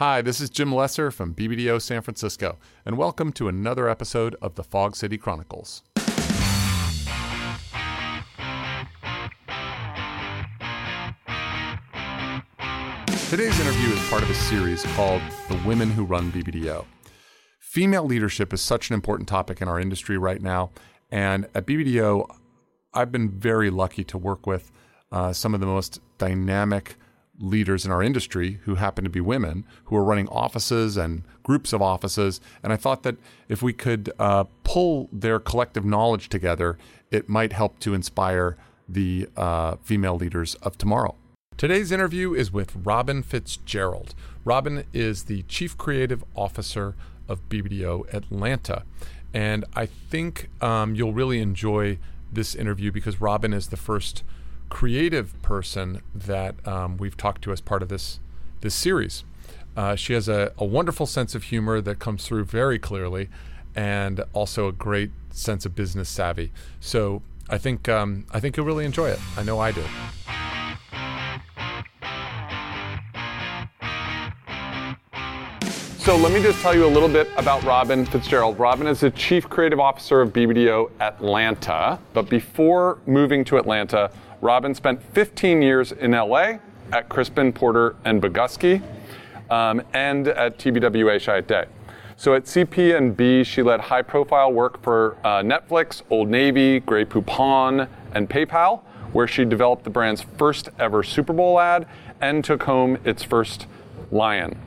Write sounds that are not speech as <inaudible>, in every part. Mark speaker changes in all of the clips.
Speaker 1: Hi, this is Jim Lesser from BBDO San Francisco, and welcome to another episode of the Fog City Chronicles. Today's interview is part of a series called The Women Who Run BBDO. Female leadership is such an important topic in our industry right now, and at BBDO, I've been very lucky to work with uh, some of the most dynamic leaders in our industry who happen to be women who are running offices and groups of offices. And I thought that if we could uh, pull their collective knowledge together, it might help to inspire the uh, female leaders of tomorrow. Today's interview is with Robin Fitzgerald. Robin is the Chief Creative Officer of BBDO Atlanta. And I think um, you'll really enjoy this interview because Robin is the first creative person that um, we've talked to as part of this this series. Uh, she has a, a, wonderful sense of humor that comes through very clearly, and also a great sense of business savvy. So I think um, I think you'll really enjoy it. I know I do. So let me just tell you a little bit about Robin Fitzgerald. Robin is the Chief Creative Officer of BBDO Atlanta. But before moving to Atlanta, Robin spent 15 years in LA at Crispin, Porter, and Bogusky, um, and at TBWA Chiat Day. So at CP&B, she led high-profile work for uh, Netflix, Old Navy, Grey Poupon, and PayPal, where she developed the brand's first ever Super Bowl ad and took home its first Lion.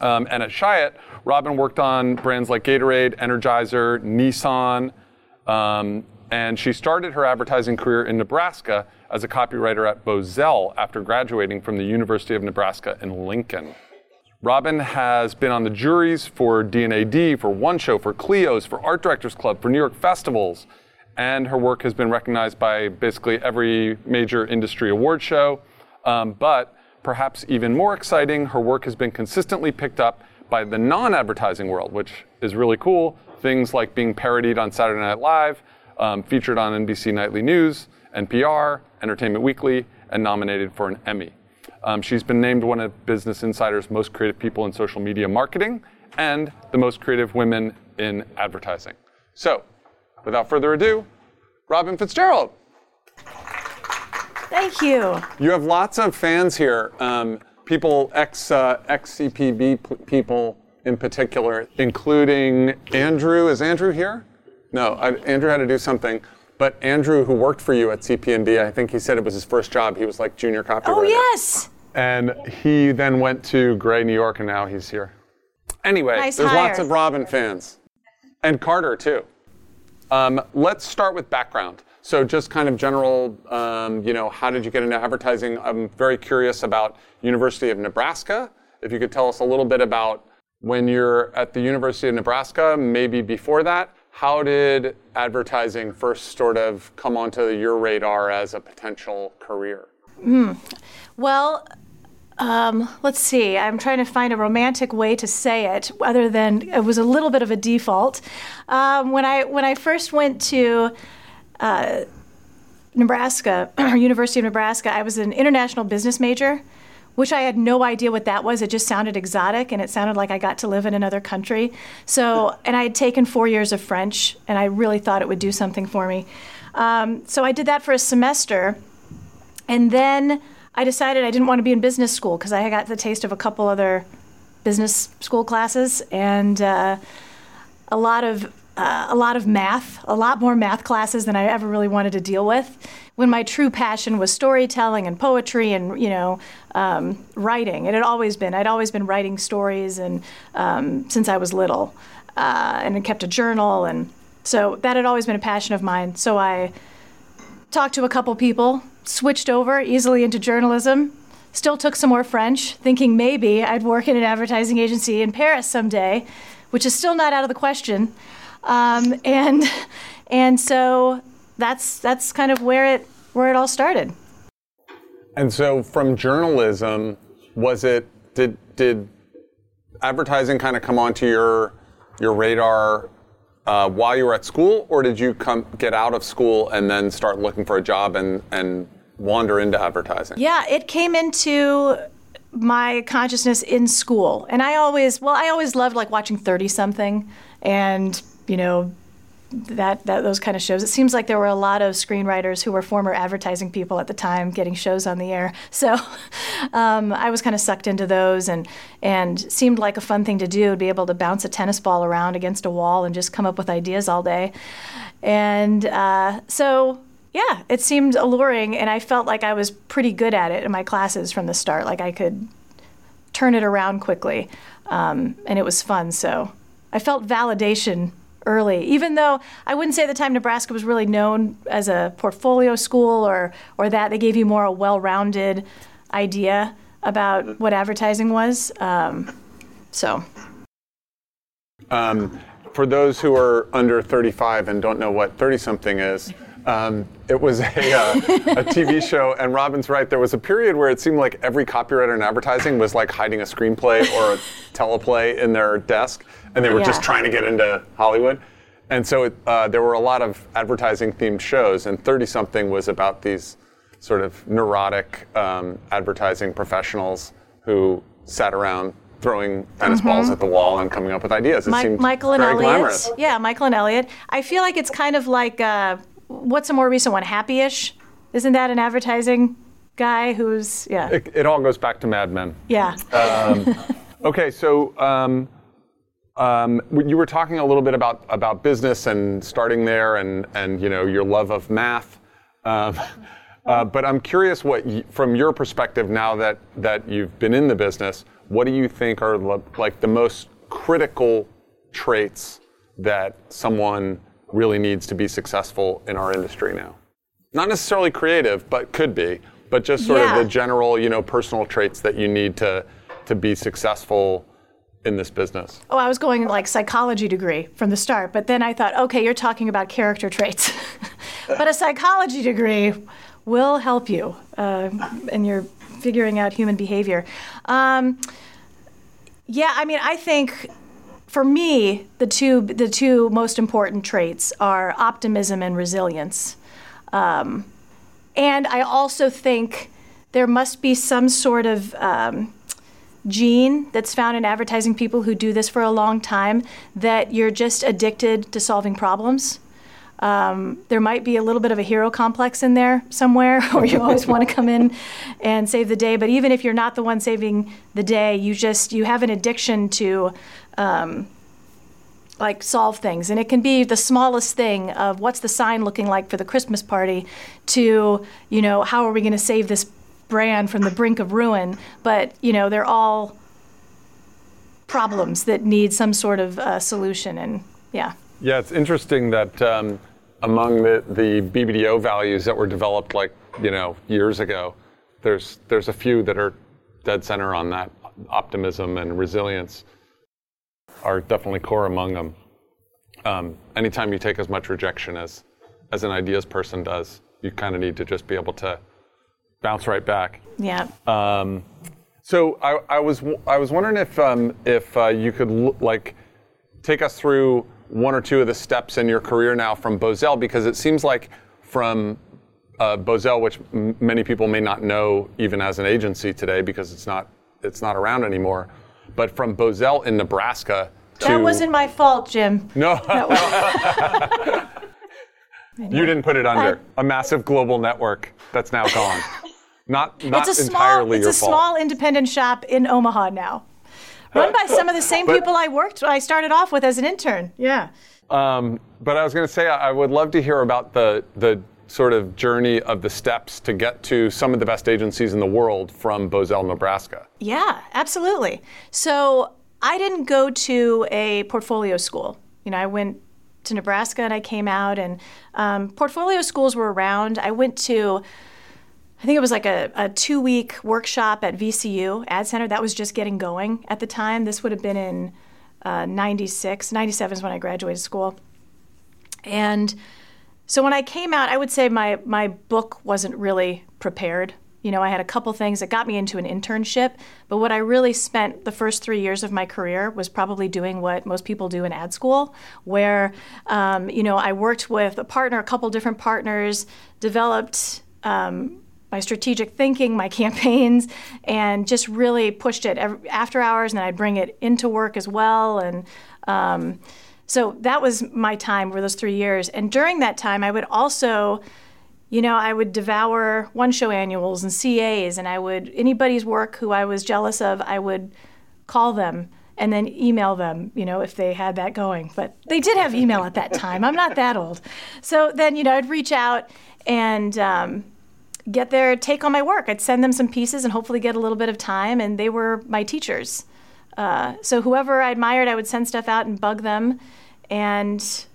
Speaker 1: Um, and at Chiat, Robin worked on brands like Gatorade, Energizer, Nissan, um, and she started her advertising career in Nebraska as a copywriter at Bozell after graduating from the University of Nebraska in Lincoln. Robin has been on the juries for D&AD, for One Show, for Clio's, for Art Directors Club, for New York festivals, and her work has been recognized by basically every major industry award show. Um, but Perhaps even more exciting, her work has been consistently picked up by the non advertising world, which is really cool. Things like being parodied on Saturday Night Live, um, featured on NBC Nightly News, NPR, Entertainment Weekly, and nominated for an Emmy. Um, she's been named one of Business Insider's most creative people in social media marketing and the most creative women in advertising. So, without further ado, Robin Fitzgerald.
Speaker 2: Thank you.
Speaker 1: You have lots of fans here. Um, people, ex uh, CPB p- people in particular, including Andrew. Is Andrew here? No, I, Andrew had to do something. But Andrew, who worked for you at CP&B, I think he said it was his first job. He was like junior copywriter.
Speaker 2: Oh yes.
Speaker 1: And he then went to Grey, New York, and now he's here. Anyway,
Speaker 2: nice
Speaker 1: there's
Speaker 2: hire.
Speaker 1: lots of Robin fans, and Carter too. Um, let's start with background. So just kind of general, um, you know, how did you get into advertising? I'm very curious about University of Nebraska. If you could tell us a little bit about when you're at the University of Nebraska, maybe before that, how did advertising first sort of come onto your radar as a potential career?
Speaker 2: Mm. Well, um, let's see. I'm trying to find a romantic way to say it, other than it was a little bit of a default. Um, when I when I first went to uh, Nebraska, <clears throat> University of Nebraska, I was an international business major, which I had no idea what that was. It just sounded exotic and it sounded like I got to live in another country. So, and I had taken four years of French and I really thought it would do something for me. Um, so I did that for a semester. And then I decided I didn't want to be in business school because I got the taste of a couple other business school classes and uh, a lot of uh, a lot of math, a lot more math classes than I ever really wanted to deal with. When my true passion was storytelling and poetry and you know um, writing, it had always been. I'd always been writing stories and um, since I was little, uh, and I kept a journal, and so that had always been a passion of mine. So I talked to a couple people, switched over easily into journalism. Still took some more French, thinking maybe I'd work in an advertising agency in Paris someday, which is still not out of the question. Um, and and so that's that's kind of where it where it all started.
Speaker 1: And so from journalism, was it did did advertising kind of come onto your your radar uh, while you were at school, or did you come get out of school and then start looking for a job and and wander into advertising?
Speaker 2: Yeah, it came into my consciousness in school. And I always, well, I always loved like watching 30 something and, you know, that, that those kind of shows. It seems like there were a lot of screenwriters who were former advertising people at the time getting shows on the air. <laughs> So um, I was kind of sucked into those and and seemed like a fun thing to do to be able to bounce a tennis ball around against a wall and just come up with ideas all day. And uh, so yeah, it seemed alluring, and I felt like I was pretty good at it in my classes from the start. Like I could turn it around quickly, um, and it was fun. So I felt validation early, even though I wouldn't say at the time Nebraska was really known as a portfolio school or or that they gave you more a well-rounded idea about what advertising was. Um, so.
Speaker 1: Um, for those who are under 35 and don't know what 30 something is, um, it was a, uh, a TV <laughs> show, and Robin's right. There was a period where it seemed like every copywriter in advertising was like hiding a screenplay or a teleplay in their desk, and they were yeah. just trying to get into Hollywood. And so it, uh, there were a lot of advertising themed shows, and 30 something was about these sort of neurotic um, advertising professionals who sat around throwing tennis mm-hmm. balls at the wall and coming up with ideas. It
Speaker 2: My,
Speaker 1: seemed
Speaker 2: Michael and.
Speaker 1: Glamorous.
Speaker 2: Yeah, Michael and Elliott. I feel like it's kind of like uh, what's a more recent one? Happy-ish. Isn't that an advertising guy who's yeah?
Speaker 1: It, it all goes back to Mad Men.
Speaker 2: Yeah.
Speaker 1: Um, <laughs> okay, so. Um, um, you were talking a little bit about, about business and starting there and, and you know your love of math. Um, <laughs> uh, but I'm curious what, you, from your perspective now that, that you've been in the business, what do you think are like the most critical traits that someone really needs to be successful in our industry now? Not necessarily creative, but could be, but just sort yeah. of the general, you know, personal traits that you need to to be successful in this business?
Speaker 2: Oh, I was going like psychology degree from the start, but then I thought, okay, you're talking about character traits. <laughs> but a psychology degree will help you uh, in your figuring out human behavior. Um, yeah, I mean, I think for me, the two the two most important traits are optimism and resilience. Um, and I also think there must be some sort of um, gene that's found in advertising people who do this for a long time that you're just addicted to solving problems. Um, there might be a little bit of a hero complex in there somewhere, <laughs> or you always want to come in and save the day. But even if you're not the one saving the day, you just you have an addiction to um, like solve things, and it can be the smallest thing of what's the sign looking like for the Christmas party, to you know how are we going to save this brand from the brink of ruin. But you know they're all problems that need some sort of uh, solution, and yeah.
Speaker 1: Yeah, it's interesting that um, among the, the BBDO values that were developed like you know years ago, there's there's a few that are dead center on that optimism and resilience are definitely core among them. Um, anytime you take as much rejection as as an ideas person does, you kind of need to just be able to bounce right back.
Speaker 2: Yeah. Um,
Speaker 1: so I, I, was I was wondering if um, if uh, you could l- like take us through one or two of the steps in your career now from Bozell because it seems like from uh, Bozell, which m- many people may not know even as an agency today because it's not it's not around anymore, but from Bozell in Nebraska to
Speaker 2: that wasn't my fault, Jim.
Speaker 1: No. Was- <laughs> <laughs> you didn't put it under I, a massive global network that's now gone. Not not
Speaker 2: it's a
Speaker 1: entirely
Speaker 2: small, It's a
Speaker 1: fault.
Speaker 2: small independent shop in Omaha now run by some of the same but, people I worked, I started off with as an intern. Yeah. Um,
Speaker 1: but I was going to say, I would love to hear about the the sort of journey of the steps to get to some of the best agencies in the world from Bozell, Nebraska.
Speaker 2: Yeah, absolutely. So I didn't go to a portfolio school. You know, I went to Nebraska and I came out, and um, portfolio schools were around. I went to I think it was like a, a two week workshop at VCU Ad Center. That was just getting going at the time. This would have been in uh, 96. 97 is when I graduated school. And so when I came out, I would say my, my book wasn't really prepared. You know, I had a couple things that got me into an internship, but what I really spent the first three years of my career was probably doing what most people do in ad school, where, um, you know, I worked with a partner, a couple different partners, developed um, my strategic thinking, my <laughs> campaigns, and just really pushed it after hours. And I'd bring it into work as well. And um, so that was my time for those three years. And during that time, I would also, you know, I would devour one show annuals and CAs, and I would, anybody's work who I was jealous of, I would call them and then email them, you know, if they had that going. But they did have email at that time. I'm not that old. So then, you know, I'd reach out and um, get their take on my work. I'd send them some pieces and hopefully get a little bit of time, and they were my teachers. Uh, so whoever I admired, I would send stuff out and bug them. And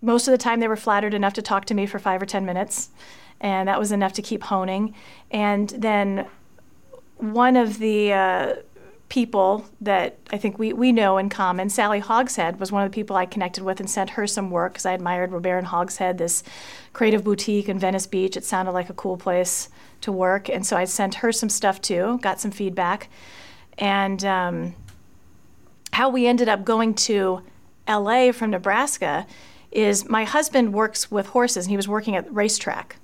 Speaker 2: most of the time, they were flattered enough to talk to me for five or 10 minutes. And that was enough to keep honing. And then one of the uh, people that I think we, we know in common. Sally Hogshead was one of the people I connected with and sent her some work because I admired Robaire and Hogshead, this creative boutique in Venice Beach. It sounded like a cool place to work. And so I sent her some stuff too, got some feedback. And um, how we ended up going to LA from Nebraska is my husband works with horses and he was working at the racetrack.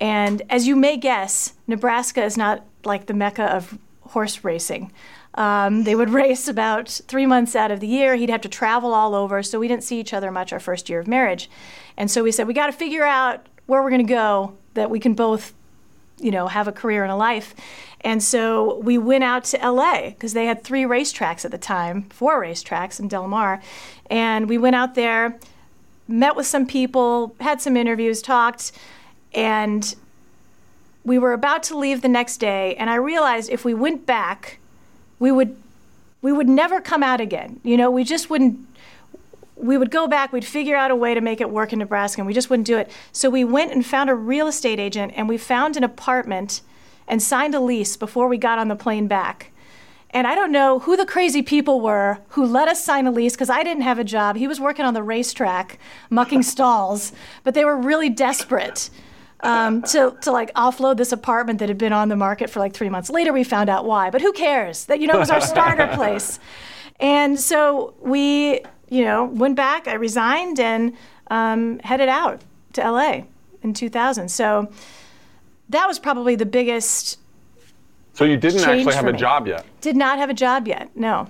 Speaker 2: And as you may guess, Nebraska is not like the mecca of horse racing. Um, they would <laughs> race about three months out of the year. He'd have to travel all over, so we didn't see each other much our first year of marriage. And so we said, we got to figure out where we're going to go that we can both, you know, have a career and a life. And so we went out to LA because they had three racetracks at the time, four racetracks in Del Mar. And we went out there, met with some people, had some interviews, talked, and we were about to leave the next day. And I realized if we went back, we would we would never come out again. You know, we just wouldn't we would go back, we'd figure out a way to make it work in Nebraska, and we just wouldn't do it. So we went and found a real estate agent, and we found an apartment and signed a lease before we got on the plane back. And I don't know who the crazy people were who let us sign a lease because I didn't have a job. He was working on the racetrack, mucking stalls, but they were really desperate um, to, to like offload this apartment that had been on the market for like three months. Later, we found out why, but who cares? That, you know, it was our <laughs> starter place. And so we, you know, went back, I resigned and um, headed out to LA in 2000. So that was probably the biggest.
Speaker 1: So you didn't actually have a job yet?
Speaker 2: Did not have a job yet, no.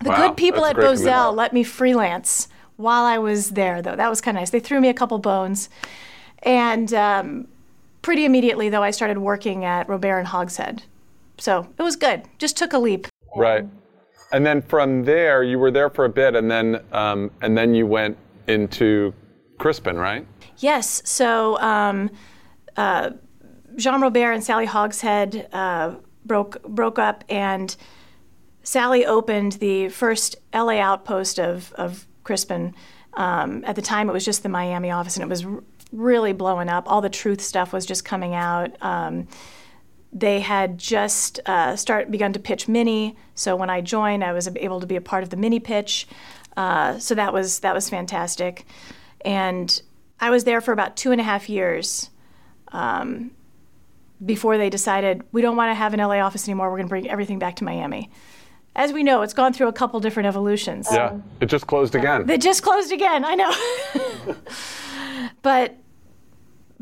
Speaker 2: The
Speaker 1: Wow,
Speaker 2: good people at Bozell let me freelance while I was there, though. That was kind of nice. They threw me a couple bones. And um, pretty immediately, though, I started working at Robaire and Hogshead. So it was good. Just took a leap.
Speaker 1: Right. And then from there, you were there for a bit, and then um, and then you went into Crispin, right?
Speaker 2: Yes. So um, uh, Jean Robaire and Sally Hogshead uh, broke broke up, and Sally opened the first LA outpost of of Crispin. Um, at the time, it was just the Miami office, and it was really blowing up. All the truth stuff was just coming out. Um, they had just uh, start begun to pitch mini. So when I joined, I was able to be a part of the mini pitch. Uh, so that was that was fantastic, and I was there for about two and a half years um, before they decided we don't want to have an LA office anymore. We're going to bring everything back to Miami. As we know, it's gone through a couple different evolutions.
Speaker 1: Yeah. It just closed again.
Speaker 2: It just closed again. I know. <laughs> but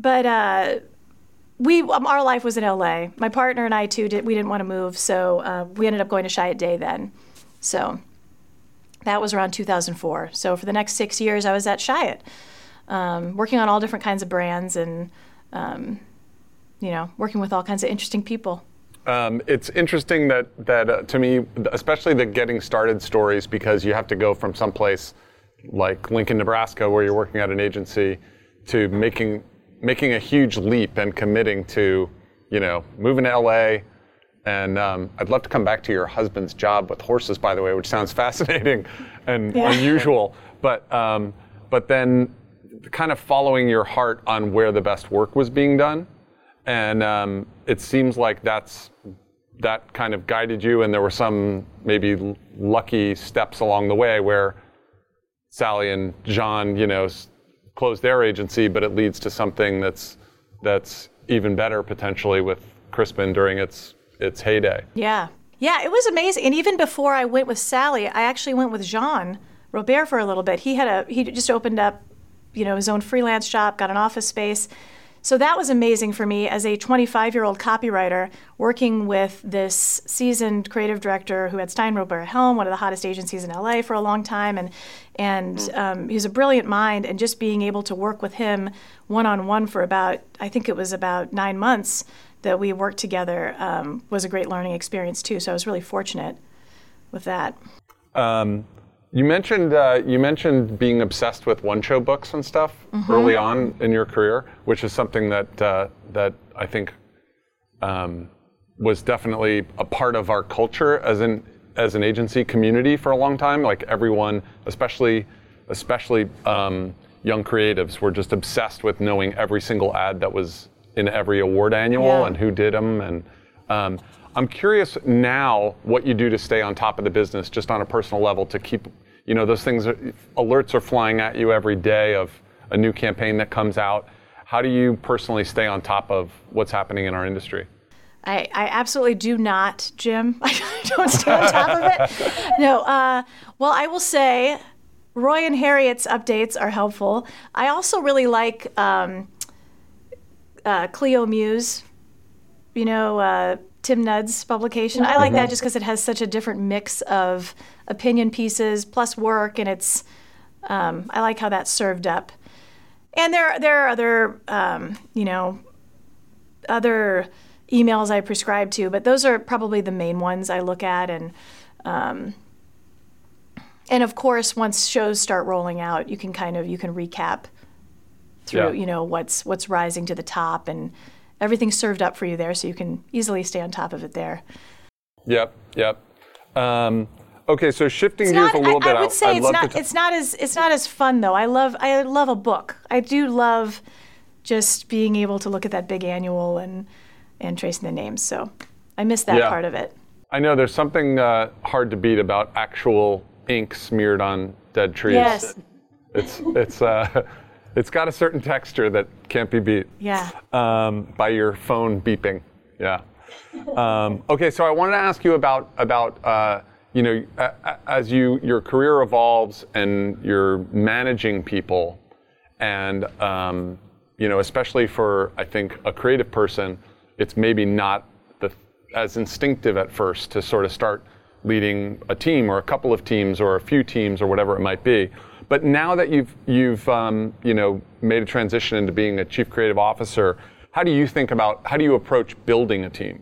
Speaker 2: but uh, we um, our life was in LA. My partner and I too did. We didn't want to move, so uh, we ended up going to Chiat Day then. So that was around 2004. So for the next six years, I was at Chiat, um, working on all different kinds of brands and um, you know working with all kinds of interesting people.
Speaker 1: Um, it's interesting that that uh, to me, especially the getting started stories, because you have to go from someplace like Lincoln, Nebraska, where you're working at an agency, to making making a huge leap and committing to, you know, moving to LA. And um, I'd love to come back to your husband's job with horses, by the way, which sounds <laughs> fascinating and
Speaker 2: Yeah.
Speaker 1: unusual. But um, but then kind of following your heart on where the best work was being done and um, it seems like that's that kind of guided you and there were some maybe lucky steps along the way where sally and john you know s- closed their agency but it leads to something that's that's even better potentially with crispin during its its heyday
Speaker 2: Yeah. Yeah, it was amazing. And even before I went with Sally, I actually went with Jean Robaire for a little bit. He had a he just opened up, you know, his own freelance shop, got an office space. So that was amazing for me as a 25 year old copywriter working with this seasoned creative director who had Stein Robaire Helm, one of the hottest agencies in LA for a long time. And, and mm. um, he's a brilliant mind. And just being able to work with him one on one for about, I think it was about nine months that we worked together um, was a great learning experience too. So I was really fortunate with that. Um,
Speaker 1: you mentioned uh, you mentioned being obsessed with one show books and stuff mm-hmm. early on in your career, which is something that uh, that I think um, was definitely a part of our culture as an as an agency community for a long time. Like everyone, especially especially um, young creatives, were just obsessed with knowing every single ad that was in every award annual yeah. and who did them and. Um, I'm curious now what you do to stay on top of the business, just on a personal level, to keep, you know, those things, alerts are flying at you every day of a new campaign that comes out. How do you personally stay on top of what's happening in our industry?
Speaker 2: I, I absolutely do not, Jim. <laughs> I don't stay on top of it. No. Uh, well, I will say Roy and Harriet's updates are helpful. I also really like um, uh, Clio Muse. You know, uh, Tim Nudd's publication. I like that mm-hmm. just because it has such a different mix of opinion pieces plus work, and it's um, I like how that's served up. And there there are other um, you know other emails I prescribe to, but those are probably the main ones I look at, and um, and of course once shows start rolling out, you can kind of you can recap through yeah. you know what's what's rising to the top and everything's served up for you there, so you can easily stay on top of it there.
Speaker 1: Yep, yep. Um, okay, so shifting it's gears not, a little
Speaker 2: I,
Speaker 1: bit,
Speaker 2: I would say I'd it's not. T- it's not as it's not as fun though. I love I love a book. I do love just being able to look at that big annual and and tracing the names. So I miss that yeah. part of it.
Speaker 1: I know there's something uh, hard to beat about actual ink smeared on dead trees.
Speaker 2: Yes.
Speaker 1: It's it's uh, <laughs> it's got a certain texture that can't be beat.
Speaker 2: Yeah. Um,
Speaker 1: by your phone beeping. Yeah. Um, okay, so I wanted to ask you about about uh, you know as you your career evolves and you're managing people, and um, you know especially for I think a creative person, it's maybe not the as instinctive at first to sort of start leading a team or a couple of teams or a few teams or whatever it might be. But now that you've you've um, you know made a transition into being a chief creative officer, how do you think about how do you approach building a team?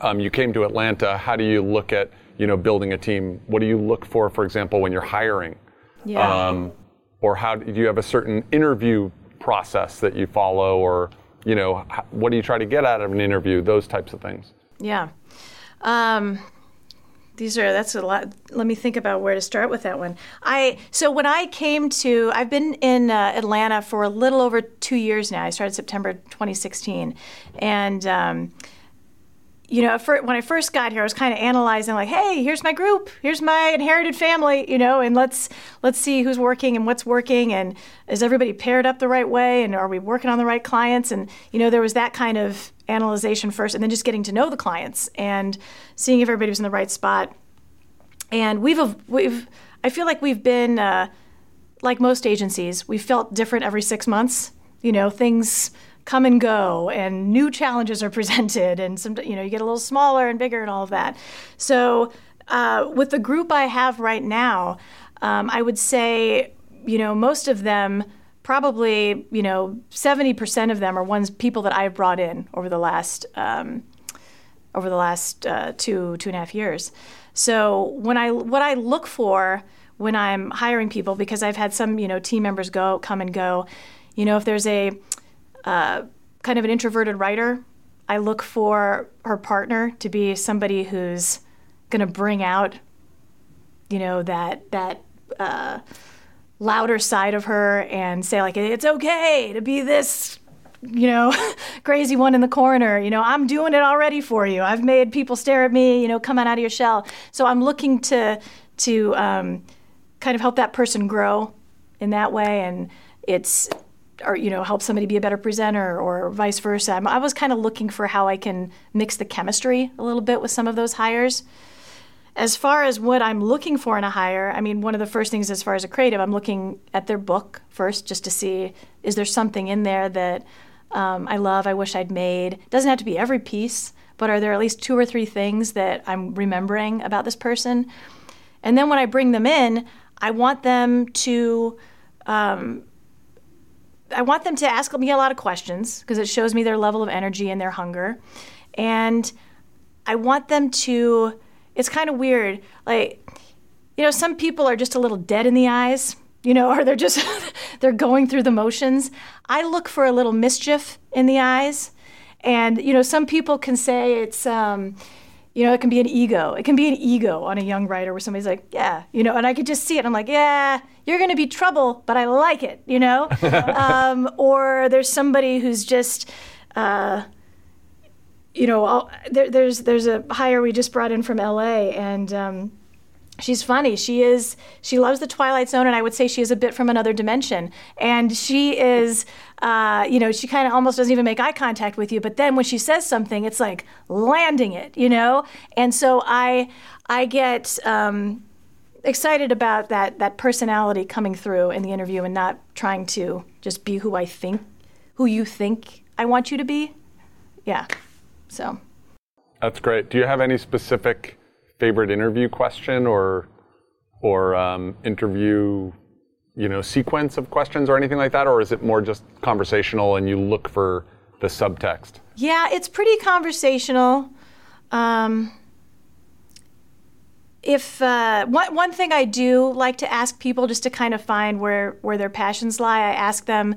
Speaker 1: Um, you came to Atlanta. How do you look at you know building a team? What do you look for, for example, when you're hiring?
Speaker 2: Yeah. Um,
Speaker 1: or how do you have a certain interview process that you follow, or you know what do you try to get out of an interview? Those types of things.
Speaker 2: Yeah. Um, these are that's a lot let me think about where to start with that one. I so when i came to i've been in uh, atlanta for a little over two years now. I started september 2016 and um, you know, for, when I first got here, I was kind of analyzing, like, "Hey, here's my group, here's my inherited family, you know, and let's let's see who's working and what's working, and is everybody paired up the right way, and are we working on the right clients?" And you know, there was that kind of analyzation first, and then just getting to know the clients and seeing if everybody was in the right spot. And we've we've I feel like we've been uh, like most agencies, we felt different every six months. You know, things come and go and new challenges are <laughs> presented and some you know you get a little smaller and bigger and all of that. So uh, with the group i have right now um, i would say you know most of them probably you know 70% of them are ones people that i've brought in over the last um, over the last uh, two two and a half years. So when i what i look for when i'm hiring people because i've had some you know team members go come and go you know if there's a uh, kind of an introverted writer. I look for her partner to be somebody who's going to bring out, you know, that that uh, louder side of her and say like it's okay to be this you know, <laughs> crazy one in the corner. You know, I'm doing it already for you. I've made people stare at me. You know, come out of your shell. So I'm looking to to um, kind of help that person grow in that way, and it's or you know help somebody be a better presenter or vice versa. I'm, i was kind of looking for how I can mix the chemistry a little bit with some of those hires. As far as what I'm looking for in a hire, I mean, one of the first things as far as a creative, I'm looking at their book first just to see is there something in there that um, I love, I wish I'd made. It doesn't have to be every piece, but are there at least two or three things that I'm remembering about this person? And then when I bring them in, I want them to. Um, I want them to ask me a lot of questions because it shows me their level of energy and their hunger. And I want them to, it's kind of weird. Like, you know, some people are just a little dead in the eyes, you know, <laughs> or they're just, <laughs> they're going through the motions. I look for a little mischief in the eyes. And, you know, some people can say it's, um, you know, it can be an ego. It can be an ego on a young writer where somebody's like, yeah, you know, and I could just see it. I'm like, yeah, you're going to be trouble, but I like it, you know? <laughs> um, or there's somebody who's just, uh, you know, there, there's there's a hire we just brought in from LA, and um, she's funny. She is she loves the Twilight Zone, and I would say she is a bit from another dimension. And she is, uh, you know, she kind of almost doesn't even make eye contact with you. But then when she says something, it's like landing it, you know. And so I I get. Um, excited about that that personality coming through in the interview and not trying to just be who I think who you think I want you to be. Yeah. So
Speaker 1: that's great. Do you have any specific favorite interview question or or um, interview you know sequence of questions or anything like that, or is it more just conversational and you look for the subtext?
Speaker 2: Yeah, it's pretty conversational. Um, if uh, one one thing I do like to ask people just to kind of find where where their passions lie, I ask them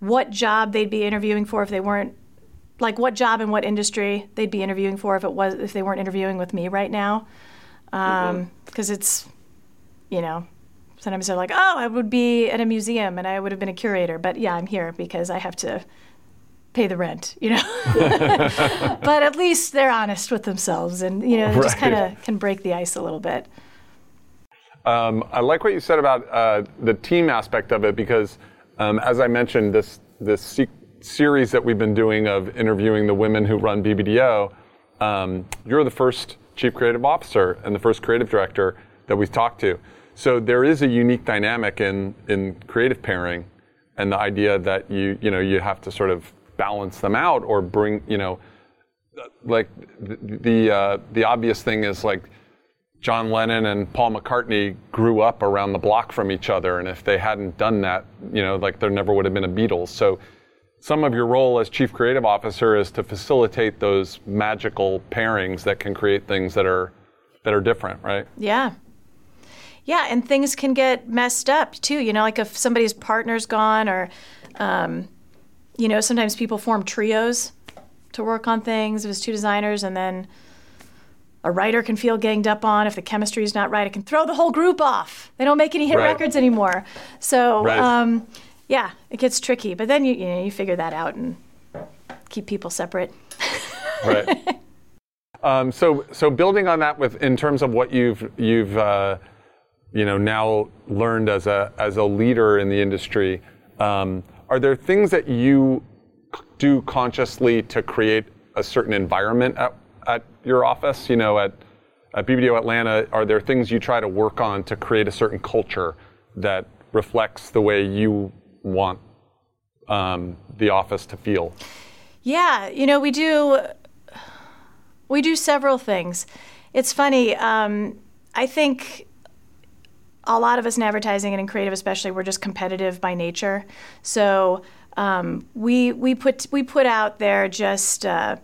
Speaker 2: what job they'd be interviewing for if they weren't like what job and what industry they'd be interviewing for if it was if they weren't interviewing with me right now because um, mm-hmm. it's you know sometimes they're like oh i would be at a museum and i would have been a curator but yeah i'm here because i have to pay the rent you know <laughs> but at least they're honest with themselves and you know right. just kind of can break the ice a little bit
Speaker 1: um, i like what you said about uh, the team aspect of it because um, as i mentioned this this series that we've been doing of interviewing the women who run BBDO, um, you're the first chief creative officer and the first creative director that we've talked to. So there is a unique dynamic in, in creative pairing and the idea that you, you know, you have to sort of balance them out or bring, you know, like the, the, uh, the obvious thing is like John Lennon and Paul McCartney grew up around the block from each other. And if they hadn't done that, you know, like there never would have been a Beatles. So some of your role as chief creative officer is to facilitate those magical pairings that can create things that are that are different, right?
Speaker 2: Yeah. Yeah, and things can get messed up too. You know, like if somebody's partner's gone, or um, you know, sometimes people form trios to work on things. If it's two designers, and then a writer can feel ganged up on if the chemistry is not right. It can throw the whole group off. They don't make any hit right. records anymore. So. Right. Um, yeah, it gets tricky, but then you you, know, you figure that out and keep people separate. <laughs>
Speaker 1: right. Um, so so building on that with in terms of what you've you've uh, you know now learned as a as a leader in the industry, um, are there things that you do consciously to create a certain environment at at your office? You know, at at BBDO Atlanta, are there things you try to work on to create a certain culture that reflects the way you want um, the office to feel?
Speaker 2: Yeah, you know, we do we do several things. It's funny. Um, I think a lot of us in advertising and in creative, especially, we're just competitive by nature. So um, we we put we put out there just uh,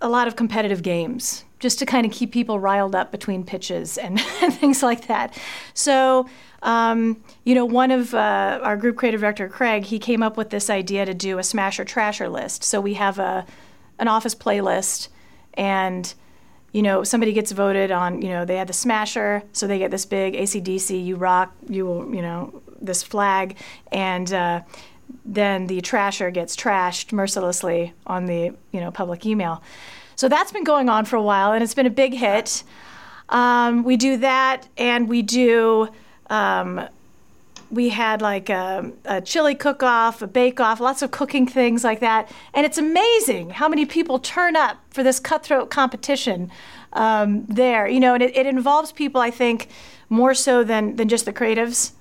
Speaker 2: a lot of competitive games just to kind of keep people riled up between pitches and, <laughs> things like that. So um, you know, one of uh, our group creative director, Craig, he came up with this idea to do a smasher trasher list. So we have a an office playlist, and you know, somebody gets voted on. You know, they had the smasher, so they get this big ACDC, you rock, you will, you know, this flag, and uh, then the trasher gets trashed mercilessly on the you know public email. So that's been going on for a while, and it's been a big hit. Um, we do that, and we do um, we had like a, a chili cook off, a bake off, lots of cooking things like that. And it's amazing how many people turn up for this cutthroat competition um, there. You know, and it, it, involves people, I think, more so than, than just the creatives.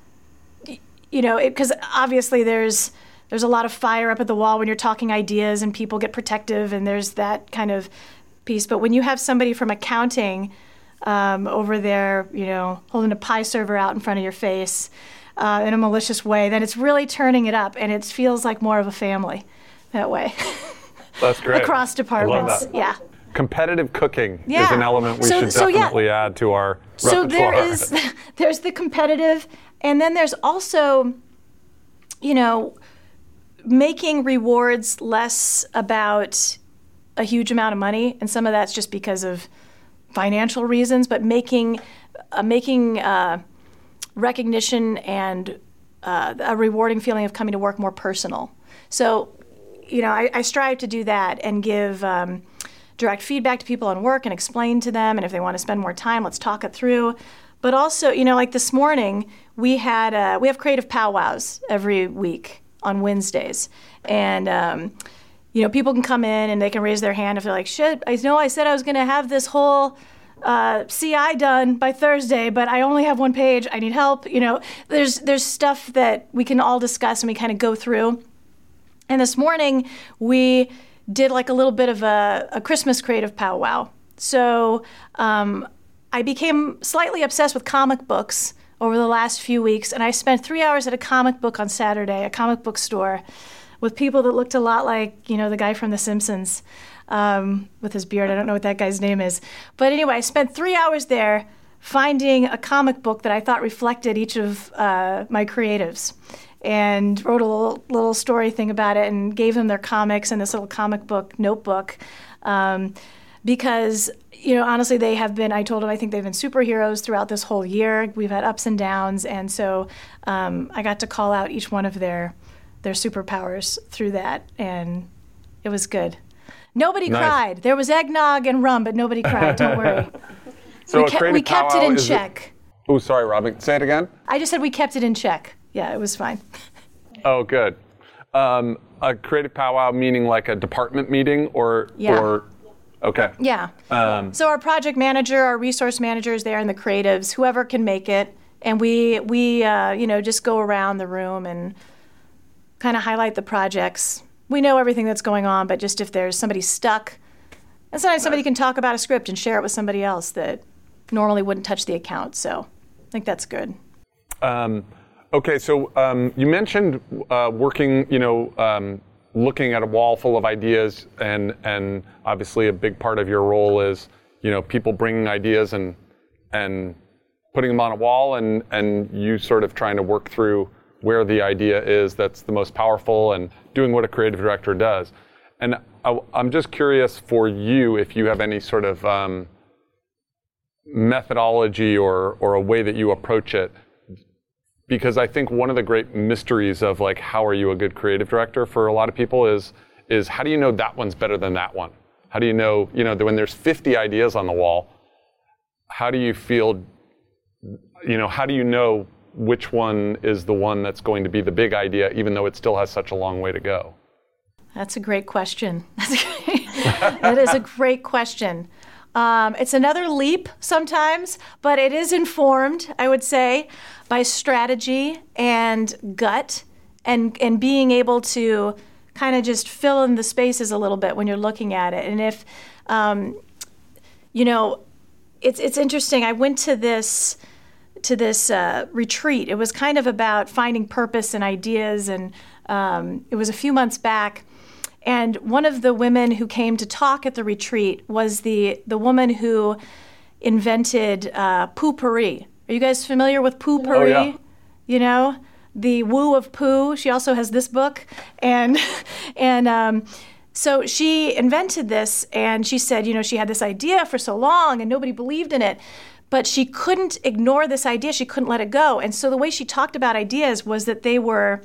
Speaker 2: You know, because obviously there's there's a lot of fire up at the wall when you're talking ideas and people get protective and there's that kind of piece. But when you have somebody from accounting um, over there, you know, holding a pie server out in front of your face uh, in a malicious way, then it's really turning it up and it feels like more of a family that way. <laughs>
Speaker 1: That's great.
Speaker 2: Across departments. Yeah.
Speaker 1: Competitive cooking
Speaker 2: Yeah.
Speaker 1: is an element we
Speaker 2: So-
Speaker 1: should
Speaker 2: so, yeah.
Speaker 1: definitely add to our
Speaker 2: so
Speaker 1: repertoire.
Speaker 2: there is <laughs> <laughs> there's the competitive and then there's also you know making rewards less about a huge amount of money and some of that's just because of financial reasons but making uh, making uh, recognition and uh, a rewarding feeling of coming to work more personal. So you know i, I strive to do that and give um, direct feedback to people on work and explain to them and if they want to spend more time let's talk it through. But also you know like this morning we had uh, we have creative powwows every week on wednesdays. And um, you know people can come in and they can raise their hand if they're like shit i know i said i was going to have this whole uh, CI done by Thursday, but I only have one page. I need help. You know, there's there's stuff that we can all discuss and we kind of go through. And this morning we did like a little bit of a, a Christmas creative powwow. So um, I became slightly obsessed with comic books over the last few weeks, and I spent three hours at a comic book on Saturday, a comic book store, with people that looked a lot like you know the guy from The Simpsons um, with his beard. I don't know what that guy's name is, but anyway, I spent three hours there finding a comic book that I thought reflected each of uh, my creatives and wrote a little, little story thing about it and gave them their comics and this little comic book notebook. Um, because, you know, honestly, they have been, I told them, I think they've been superheroes throughout this whole year. We've had ups and downs. And so um, I got to call out each one of their, their superpowers through that. And it was good. Nobody
Speaker 1: Nice.
Speaker 2: cried. There was eggnog and rum, but nobody cried. Don't <laughs> worry.
Speaker 1: so
Speaker 2: we,
Speaker 1: creative
Speaker 2: we kept it in check.
Speaker 1: Oh, sorry, Robin. Say it again.
Speaker 2: I just said we kept it in check. Yeah, it was fine.
Speaker 1: Oh, good. Um, a creative powwow meaning like a department meeting or
Speaker 2: Yeah.
Speaker 1: or okay.
Speaker 2: Yeah.
Speaker 1: Um,
Speaker 2: So our project manager, our resource managers there, and the creatives, whoever can make it, and we we uh, you know just go around the room and kind of highlight the projects. We know everything that's going on, but just if there's somebody stuck, and sometimes somebody can talk about a script and share it with somebody else that normally wouldn't touch the account. So I think that's good.
Speaker 1: Um, okay, so um, you mentioned uh, working, you know, um, looking at a wall full of ideas, and and obviously a big part of your role is, you know, people bringing ideas and and putting them on a wall, and and you sort of trying to work through where the idea is that's the most powerful, and doing what a creative director does. And I, I'm just curious for you if you have any sort of um, methodology or or a way that you approach it because I think one of the great mysteries of like how are you a good creative director for a lot of people is is how do you know that one's better than that one? How do you know, you know, when there's 50 ideas on the wall, how do you feel you know, how do you know which one is the one that's going to be the big idea even though it still has such a long way to go?
Speaker 2: That's a great question. <laughs> that is a great question. Um, it's another leap sometimes, but it is informed, I would say, by strategy and gut and, and being able to kind of just fill in the spaces a little bit when you're looking at it. And if, um, you know, it's, it's interesting. I went to this to this uh, retreat. It was kind of about finding purpose and ideas, and um, it was a few months back. And one of the women who came to talk at the retreat was the the woman who invented uh, poo-pourri. Are you guys familiar with poo-pourri?
Speaker 1: yeah.
Speaker 2: You know, the woo of poo. She also has this book, and <laughs> and um, so she invented this, and she said, you know, she had this idea for so long, and nobody believed in it. But she couldn't ignore this idea. She couldn't let it go. And so the way she talked about ideas was that they were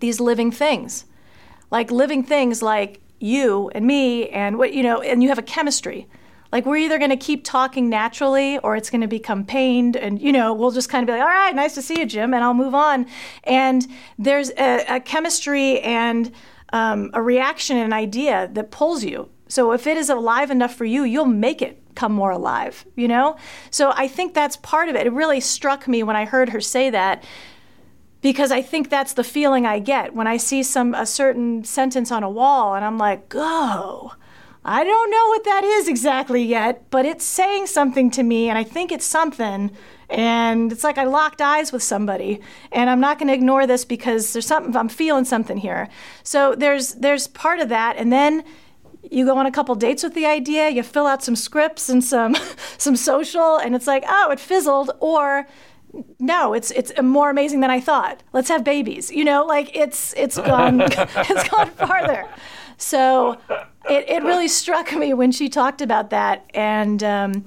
Speaker 2: these living things like living things like you and me and what you know and you have a chemistry like we're either going to keep talking naturally or it's going to become pained and you know we'll just kind of be like all right nice to see you jim and i'll move on and there's a, a chemistry and um, a reaction and an idea that pulls you so if it is alive enough for you you'll make it come more alive you know so i think that's part of it it really struck me when i heard her say that because I think that's the feeling I get when I see some a certain sentence on a wall and I'm like, "Go." I don't know what that is exactly yet, but it's saying something to me and I think it's something and it's like I locked eyes with somebody and I'm not going to ignore this because there's something I'm feeling something here. So there's there's part of that and then you go on a couple dates with the idea, you fill out some scripts and some <laughs> some social and it's like, "Oh, it fizzled," or no, it's it's more amazing than I thought. Let's have babies. You know, like it's it's <laughs> gone <laughs> it's gone farther. So it, it really struck me when she talked about that, and um,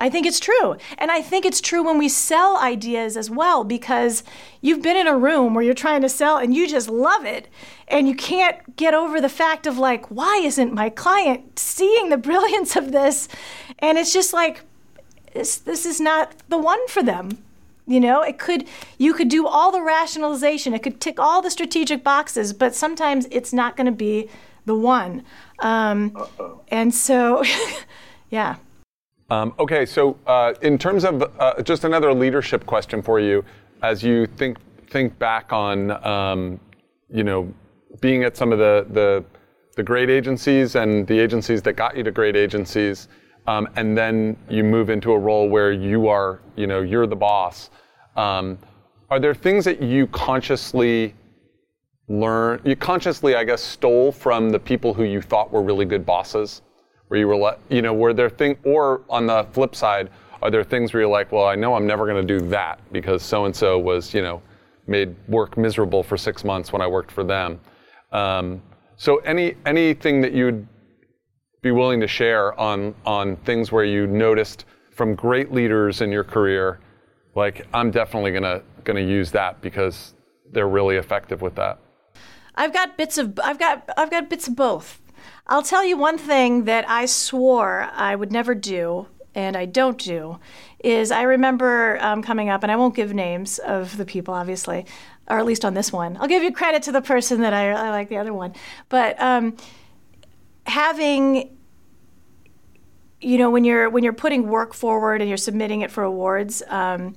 Speaker 2: I think it's true. And I think it's true when we sell ideas as well, because you've been in a room where you're trying to sell and you just love it, and you can't get over the fact of like, why isn't my client seeing the brilliance of this? And it's just like, this is not the one for them you know, it could you could do all the rationalization, it could tick all the strategic boxes, but sometimes it's not going to be the one. Um, and so, <laughs> yeah.
Speaker 1: Um, okay, so uh, in terms of uh, just another leadership question for you, as you think think back on, um, you know, being at some of the, the the great agencies and the agencies that got you to great agencies, um, and then you move into a role where you are, you know, you're the boss. Um, are there things that you consciously learn, you consciously, I guess, stole from the people who you thought were really good bosses? Where you were, let, you know, were there things, or on the flip side, are there things where you're like, well, I know I'm never going to do that because so and so was, you know, made work miserable for six months when I worked for them. Um, so any anything that you'd be willing to share on on things where you noticed from great leaders in your career, like I'm definitely gonna gonna use that because they're really effective with that.
Speaker 2: I've got bits of I've got I've got bits of both. I'll tell you one thing that I swore I would never do, and I don't do, is I remember um, coming up, and I won't give names of the people, obviously, or at least on this one. I'll give you credit to the person that I, I like the other one, but um, having you know when you're when you're putting work forward and you're submitting it for awards um,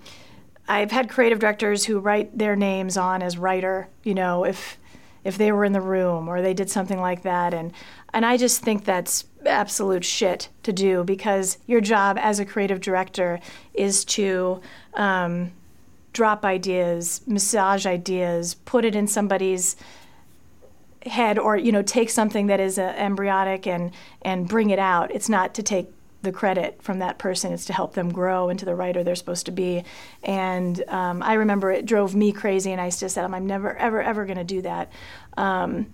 Speaker 2: i've had creative directors who write their names on as writer you know if if they were in the room or they did something like that. And and I just think that's absolute shit to do because your job as a creative director is to um, drop ideas, massage ideas, put it in somebody's head or you know take something that is uh, embryonic and and bring it out. It's not to take the credit from that person. It's to help them grow into the writer they're supposed to be. And um, I remember it drove me crazy, and I just said, I'm never, ever, ever going to do that. Um,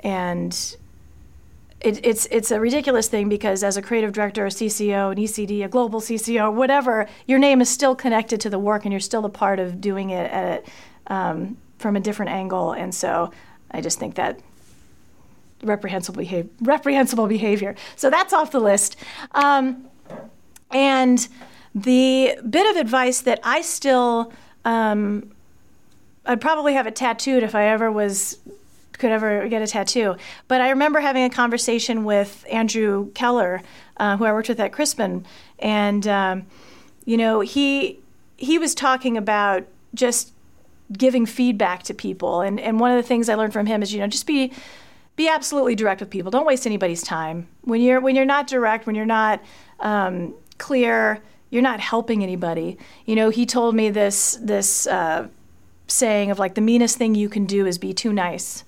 Speaker 2: and it, it's it's a ridiculous thing because as a creative director, a CCO, an ECD, a global CCO, whatever, your name is still connected to the work, and you're still a part of doing it at, um, from a different angle. And so I just think that reprehensible behavior. Reprehensible behavior. So that's off the list. Um, and the bit of advice that I still, um, I'd probably have it tattooed if I ever was could ever get a tattoo. But I remember having a conversation with Andrew Keller, uh, who I worked with at Crispin, and um, you know he he was talking about just giving feedback to people, and and one of the things I learned from him is you know just be be absolutely direct with people. Don't waste anybody's time. When you're when you're not direct, when you're not um, clear, you're not helping anybody. You know, he told me this this uh, saying of like the meanest thing you can do is be too nice.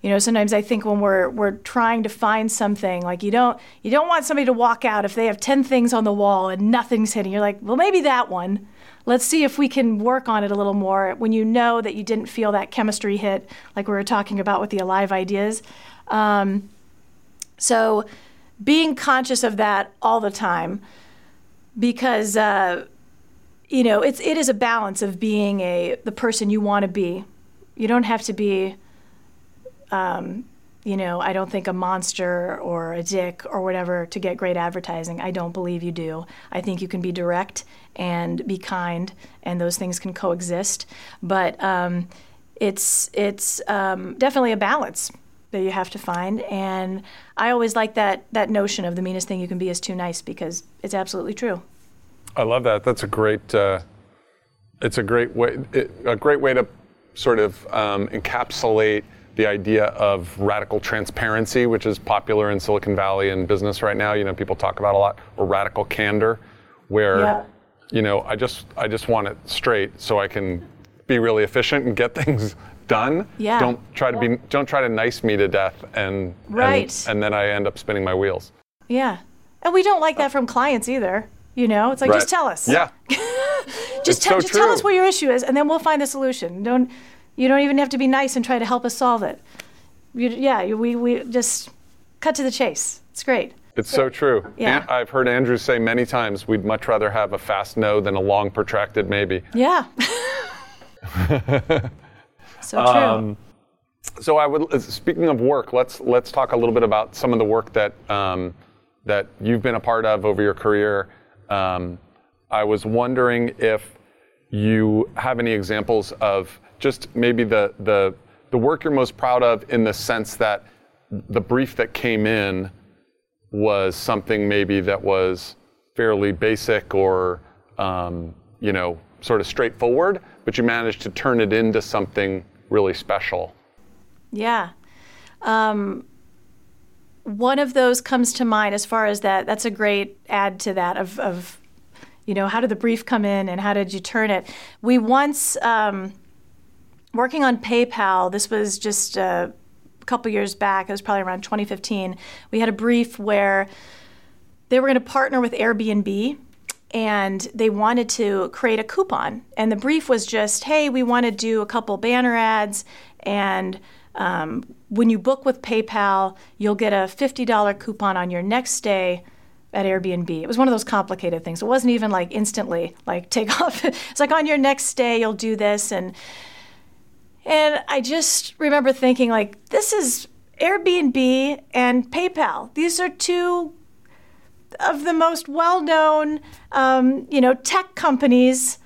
Speaker 2: You know, sometimes I think when we're we're trying to find something, like you don't you don't want somebody to walk out if they have ten things on the wall and nothing's hitting. You're like, well, maybe that one let's see if we can work on it a little more when you know that you didn't feel that chemistry hit, like we were talking about with the alive ideas. Um, so being conscious of that all the time, because uh, you know it's it is a balance of being a the person you want to be. You don't have to be. Um, you know, I don't think a monster or a dick or whatever to get great advertising. I don't believe you do. I think you can be direct and be kind, and those things can coexist. But um, it's it's um, definitely a balance that you have to find. And I always like that that notion of the meanest thing you can be is too nice because it's absolutely true.
Speaker 1: I love that. That's a great. Uh, it's a great way. It, a great way to sort of um, encapsulate the idea of radical transparency, which is popular in Silicon Valley and business right now. You know, people talk about a lot, or radical candor, where
Speaker 2: Yeah.
Speaker 1: you know, I just I just want it straight so I can be really efficient and get <laughs> things done.
Speaker 2: Yeah.
Speaker 1: Don't try to be don't try to nice me to death and and-
Speaker 2: Right.
Speaker 1: and, then I end up spinning my wheels.
Speaker 2: Yeah. And we don't like that from clients either. You know, it's like just
Speaker 1: Right.
Speaker 2: tell us.
Speaker 1: Yeah. <laughs>
Speaker 2: Just,
Speaker 1: It's
Speaker 2: tell,
Speaker 1: so
Speaker 2: just tell us
Speaker 1: true.
Speaker 2: what your issue is, and then we'll find the solution. Don't you don't even have to be nice and try to help us solve it. You, yeah, you- we we just cut to the chase. It's great.
Speaker 1: It's so true.
Speaker 2: Yeah.
Speaker 1: And I've heard Andrew say many times we'd much rather have a fast no than a long protracted maybe.
Speaker 2: Yeah. <laughs> so true.
Speaker 1: Um, So I would, speaking of work, let's let's talk a little bit about some of the work that um, that you've been a part of over your career. Um, I was wondering if you have any examples of just maybe the the the work you're most proud of in the sense that the brief that came in was something maybe that was fairly basic or um, you know sort of straightforward, but you managed to turn it into something really special.
Speaker 2: Yeah. Um, one of those comes to mind as far as that. That's a great add to that of, of you know, how did the brief come in and how did you turn it? We once, um, working on PayPal, this was just a couple years back, it was probably around 2015, we had a brief where they were going to partner with Airbnb and they wanted to create a coupon. And the brief was just, hey, we want to do a couple banner ads, and um, when you book with PayPal, you'll get a $50 coupon on your next stay at Airbnb. It was one of those complicated things. It wasn't even like instantly, like take <laughs> off. it's like on your next stay, you'll do this. And and I just remember thinking, like, this is Airbnb and PayPal. These are two of the most well-known, um, you know, tech companies.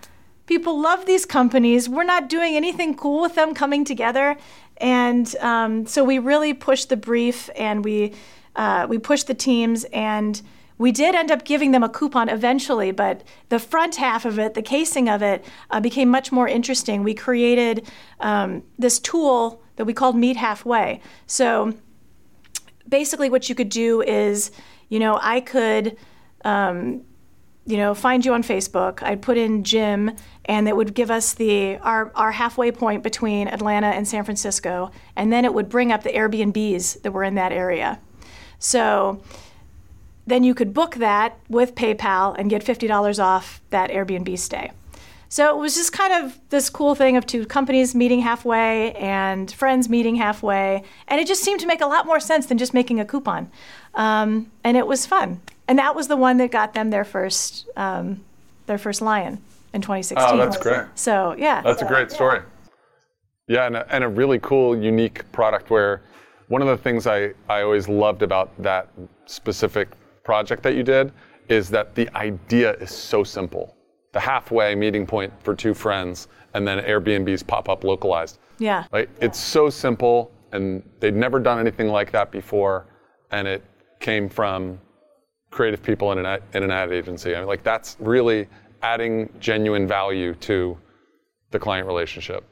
Speaker 2: People love these companies. We're not doing anything cool with them coming together, and um, so we really pushed the brief and we uh, we pushed the teams and. We did end up giving them a coupon eventually, but the front half of it, the casing of it, uh, became much more interesting. We created um, this tool that we called Meet Halfway. So basically, what you could do is, you know, I could, um, you know, find you on Facebook. I'd put in Jim, and it would give us the our our halfway point between Atlanta and San Francisco, and then it would bring up the Airbnbs that were in that area. So then you could book that with PayPal and get $50 off that Airbnb stay. So it was just kind of this cool thing of two companies meeting halfway and friends meeting halfway. And it just seemed to make a lot more sense than just making a coupon. Um, and it was fun. And that was the one that got them their first, um, their first lion in 2016.
Speaker 1: Oh, that's great.
Speaker 2: So, yeah.
Speaker 1: That's a great story. Yeah, and a, and a really cool, unique product where one of the things I, I always loved about that specific project that you did is that the idea is so simple. The halfway meeting point for two friends, and then Airbnbs pop up localized.
Speaker 2: yeah.
Speaker 1: Like it's so simple, and they'd never done anything like that before, and it came from creative people in an ad, in an ad agency. I mean, like that's really adding genuine value to the client relationship.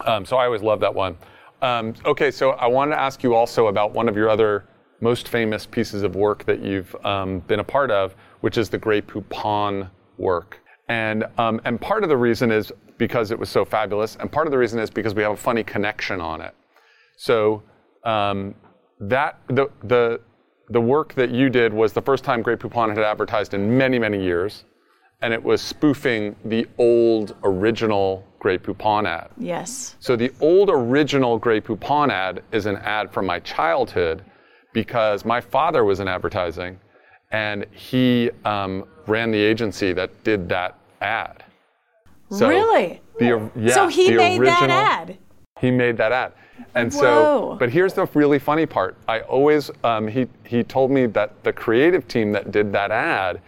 Speaker 1: Um, so I always love that one. Um, okay, so I wanted to ask you also about one of your other most famous pieces of work that you've um, been a part of, which is the Grey Poupon work. And um, and part of the reason is because it was so fabulous, and part of the reason is because we have a funny connection on it. So um, that the the the work that you did was the first time Grey Poupon had advertised in many many years, and it was spoofing the old original Grey Poupon ad.
Speaker 2: Yes.
Speaker 1: So the old original Grey Poupon ad is an ad from my childhood because my father was in advertising and he um, ran the agency that did that ad. So
Speaker 2: really?
Speaker 1: The, yeah,
Speaker 2: so he made
Speaker 1: original,
Speaker 2: that ad.
Speaker 1: He made that ad. And
Speaker 2: Whoa.
Speaker 1: so, but here's the really funny part. I always, um, he, he told me that the creative team that did that ad,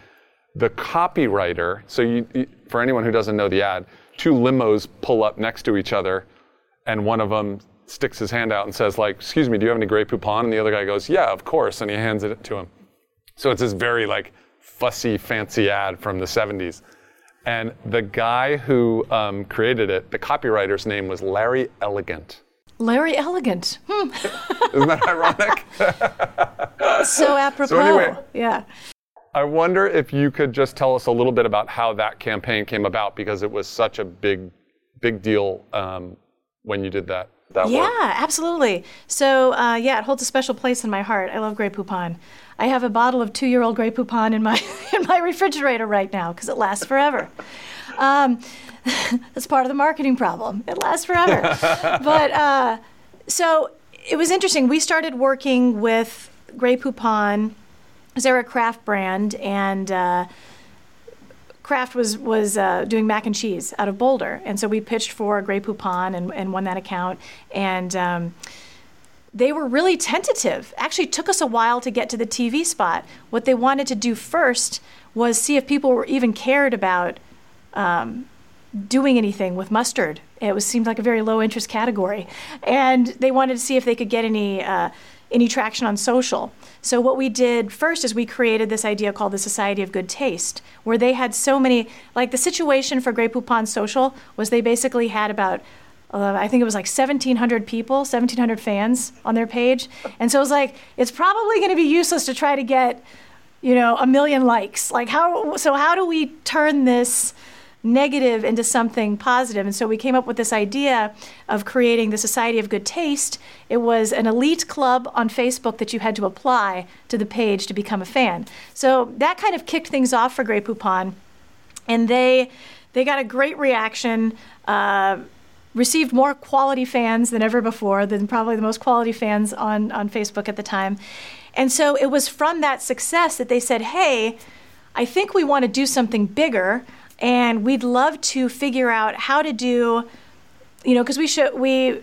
Speaker 1: the copywriter, so you, you- for anyone who doesn't know the ad, two limos pull up next to each other, and one of them sticks his hand out and says, like, excuse me, do you have any Grey Poupon? And the other guy goes, yeah, of course, and he hands it to him. So it's this very like fussy, fancy ad from the 70s. And the guy who um, created it, the copywriter's name was Larry Elegant.
Speaker 2: Larry Elegant. Hmm. <laughs>
Speaker 1: Isn't that ironic? <laughs>
Speaker 2: so apropos.
Speaker 1: So anyway,
Speaker 2: yeah.
Speaker 1: I wonder if you could just tell us a little bit about how that campaign came about because it was such a big, big deal um, when you did that. That
Speaker 2: yeah,
Speaker 1: work.
Speaker 2: absolutely. So uh, yeah, it holds a special place in my heart. I love Grey Poupon. I have a bottle of two-year-old Grey Poupon in my <laughs> in my refrigerator right now because it lasts forever. Um, <laughs> that's part of the marketing problem. It lasts forever. <laughs> but uh, so it was interesting. We started working with Grey Poupon. They're a Kraft brand, and uh, Kraft was was uh, doing mac and cheese out of Boulder, and so we pitched for Grey Poupon and, and won that account. And um, they were really tentative. Actually, took us a while to get to the TV spot. What they wanted to do first was see if people were even cared about um, doing anything with mustard. It was seemed like a very low interest category, and they wanted to see if they could get any uh, any traction on social. So what we did first is we created this idea called the Society of Good Taste, where they had so many like the situation for Grey Poupon Social was they basically had about uh, I think it was like 1,700 people, 1,700 fans on their page, and so it was like it's probably going to be useless to try to get you know a million likes. Like how so how do we turn this negative into something positive. And so we came up with this idea of creating the Society of Good Taste. It was an elite club on Facebook that you had to apply to the page to become a fan. So that kind of kicked things off for Grey Poupon. And they they got a great reaction. Uh, received more quality fans than ever before, than probably the most quality fans on, on Facebook at the time. And so it was from that success that they said, hey, I think we want to do something bigger and we'd love to figure out how to do you know because we should we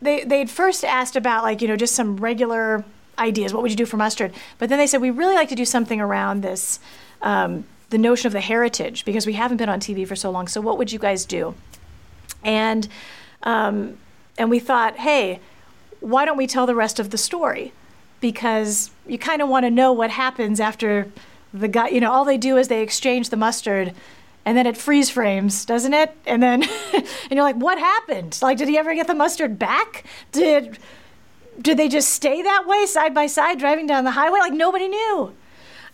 Speaker 2: they they'd first asked about like you know just some regular ideas what would you do for mustard? But then they said we really like to do something around this um, the notion of the heritage because we haven't been on tv for so long. So what would you guys do? And um, and we thought hey why don't we tell the rest of the story? Because you kind of want to know what happens after the guy, you know, all they do is they exchange the mustard and then it freeze frames, doesn't it? And then <laughs> and you're like, what happened? Like, did he ever get the mustard back? Did did they just stay that way side by side driving down the highway? Like nobody knew.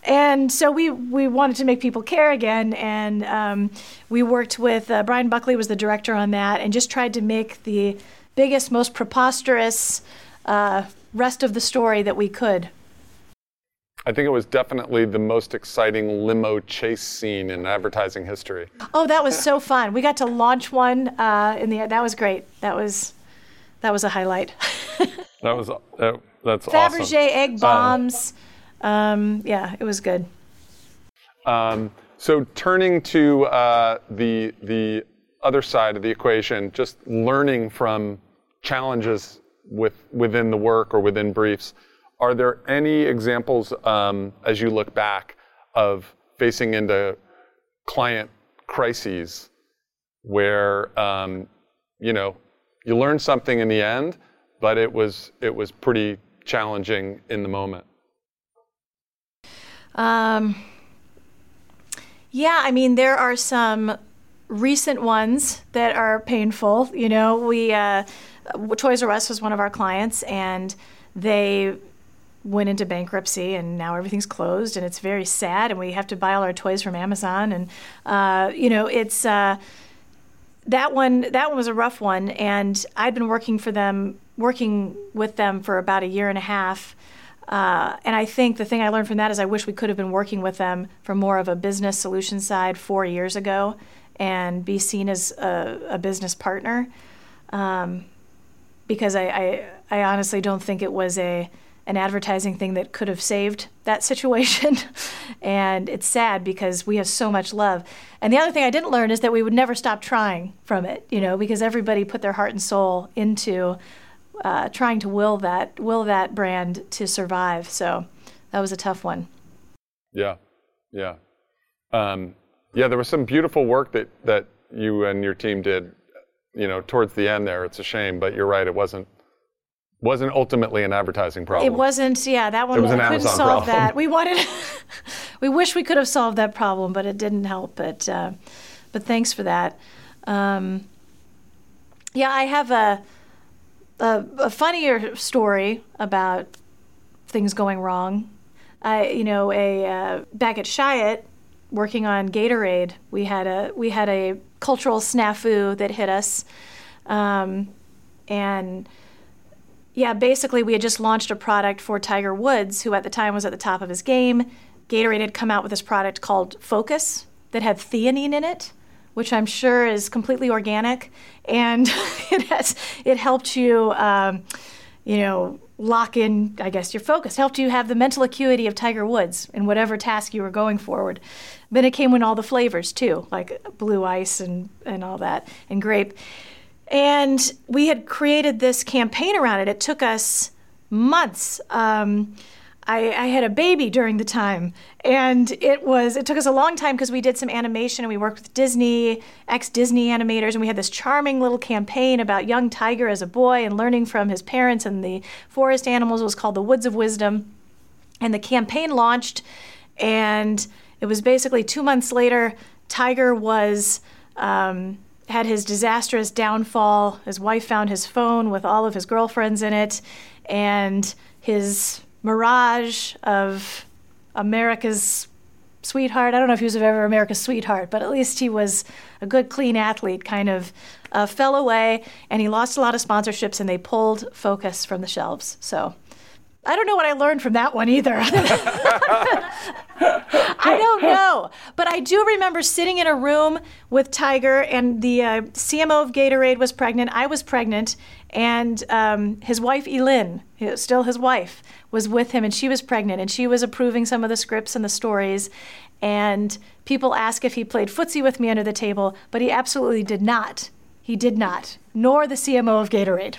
Speaker 2: And so we we wanted to make people care again, and um, we worked with uh, Brian Buckley was the director on that, and just tried to make the biggest, most preposterous uh, rest of the story that we could.
Speaker 1: I think it was definitely the most exciting limo chase scene in advertising history.
Speaker 2: Oh, that was so fun. We got to launch one uh, in the that was great. That was that was a highlight. <laughs>
Speaker 1: that was uh, that's
Speaker 2: Fabergé
Speaker 1: awesome.
Speaker 2: egg um, bombs. Um, um, yeah, it was good.
Speaker 1: Um, so turning to uh, the the other side of the equation, just learning from challenges with within the work or within briefs. Are there any examples um, as you look back of facing into client crises where um, you know you learned something in the end, but it was it was pretty challenging in the moment?
Speaker 2: Um, yeah, I mean there are some recent ones that are painful. You know, we uh, Toys R Us was one of our clients, and they went into bankruptcy and now everything's closed and it's very sad and we have to buy all our toys from Amazon and uh, you know it's uh, that one that one was a rough one and I'd been working for them working with them for about a year and a half uh, and I think the thing I learned from that is I wish we could have been working with them from more of a business solution side four years ago and be seen as a, a business partner um, because I, I I honestly don't think it was a an advertising thing that could have saved that situation. <laughs> and it's sad because we have so much love. And the other thing I didn't learn is that we would never stop trying from it, you know, because everybody put their heart and soul into uh, trying to will that will that brand to survive. So that was a tough one.
Speaker 1: Yeah, yeah, um, yeah. There was some beautiful work that that you and your team did. You know, towards the end there, it's a shame, but you're right. It wasn't wasn't ultimately an advertising problem.
Speaker 2: It wasn't. Yeah, that one. It was an couldn't Amazon solve problem. that. We wanted <laughs> we wish we could have solved that problem, but it didn't help. But uh, but thanks for that. Um, yeah, I have a, a a funnier story about things going wrong. I you know a uh, back at Chiat, working on Gatorade, we had a we had a cultural snafu that hit us, um, and yeah, basically we had just launched a product for Tiger Woods, who at the time was at the top of his game. Gatorade had come out with this product called Focus that had theanine in it, which I'm sure is completely organic, and <laughs> it has it helped you, um, you know, lock in, I guess, your focus, helped you have the mental acuity of Tiger Woods in whatever task you were going forward. Then it came with all the flavors too, like blue ice and, and all that, and grape. And we had created this campaign around it. It took us months. Um, I, I, had a baby during the time, and it was it took us a long time because we did some animation and we worked with Disney, ex Disney animators, and we had this charming little campaign about young Tiger as a boy and learning from his parents and the forest animals. It was called the Woods of Wisdom, and the campaign launched, and it was basically two months later. Tiger was. Um, had his disastrous downfall. His wife found his phone with all of his girlfriends in it, and his mirage of America's sweetheart. I don't know if he was ever America's sweetheart, but at least he was a good, clean athlete, kind of uh, fell away, and he lost a lot of sponsorships, and they pulled Focus from the shelves. So I don't know what I learned from that one either. <laughs> I don't know. But I do remember sitting in a room with Tiger, and the uh, CMO of Gatorade was pregnant. I was pregnant, and um, his wife, Elin, still his wife, was with him, and she was pregnant, and she was approving some of the scripts and the stories. And people ask if he played footsie with me under the table, but he absolutely did not. He did not, nor the CMO of Gatorade.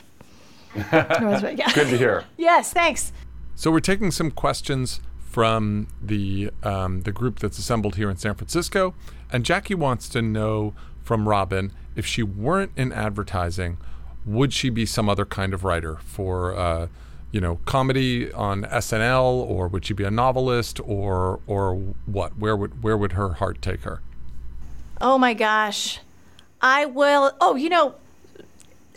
Speaker 1: Yeah. <laughs> Good to hear.
Speaker 2: yes, thanks.
Speaker 3: So we're taking some questions from the um, the group that's assembled here in San Francisco, and Jackie wants to know from Robin if she weren't in advertising, would she be some other kind of writer for? Uh, you know, comedy on SNL, or would she be a novelist, or or what? Where would where would her heart take her?
Speaker 2: Oh my gosh, I will. Oh, you know,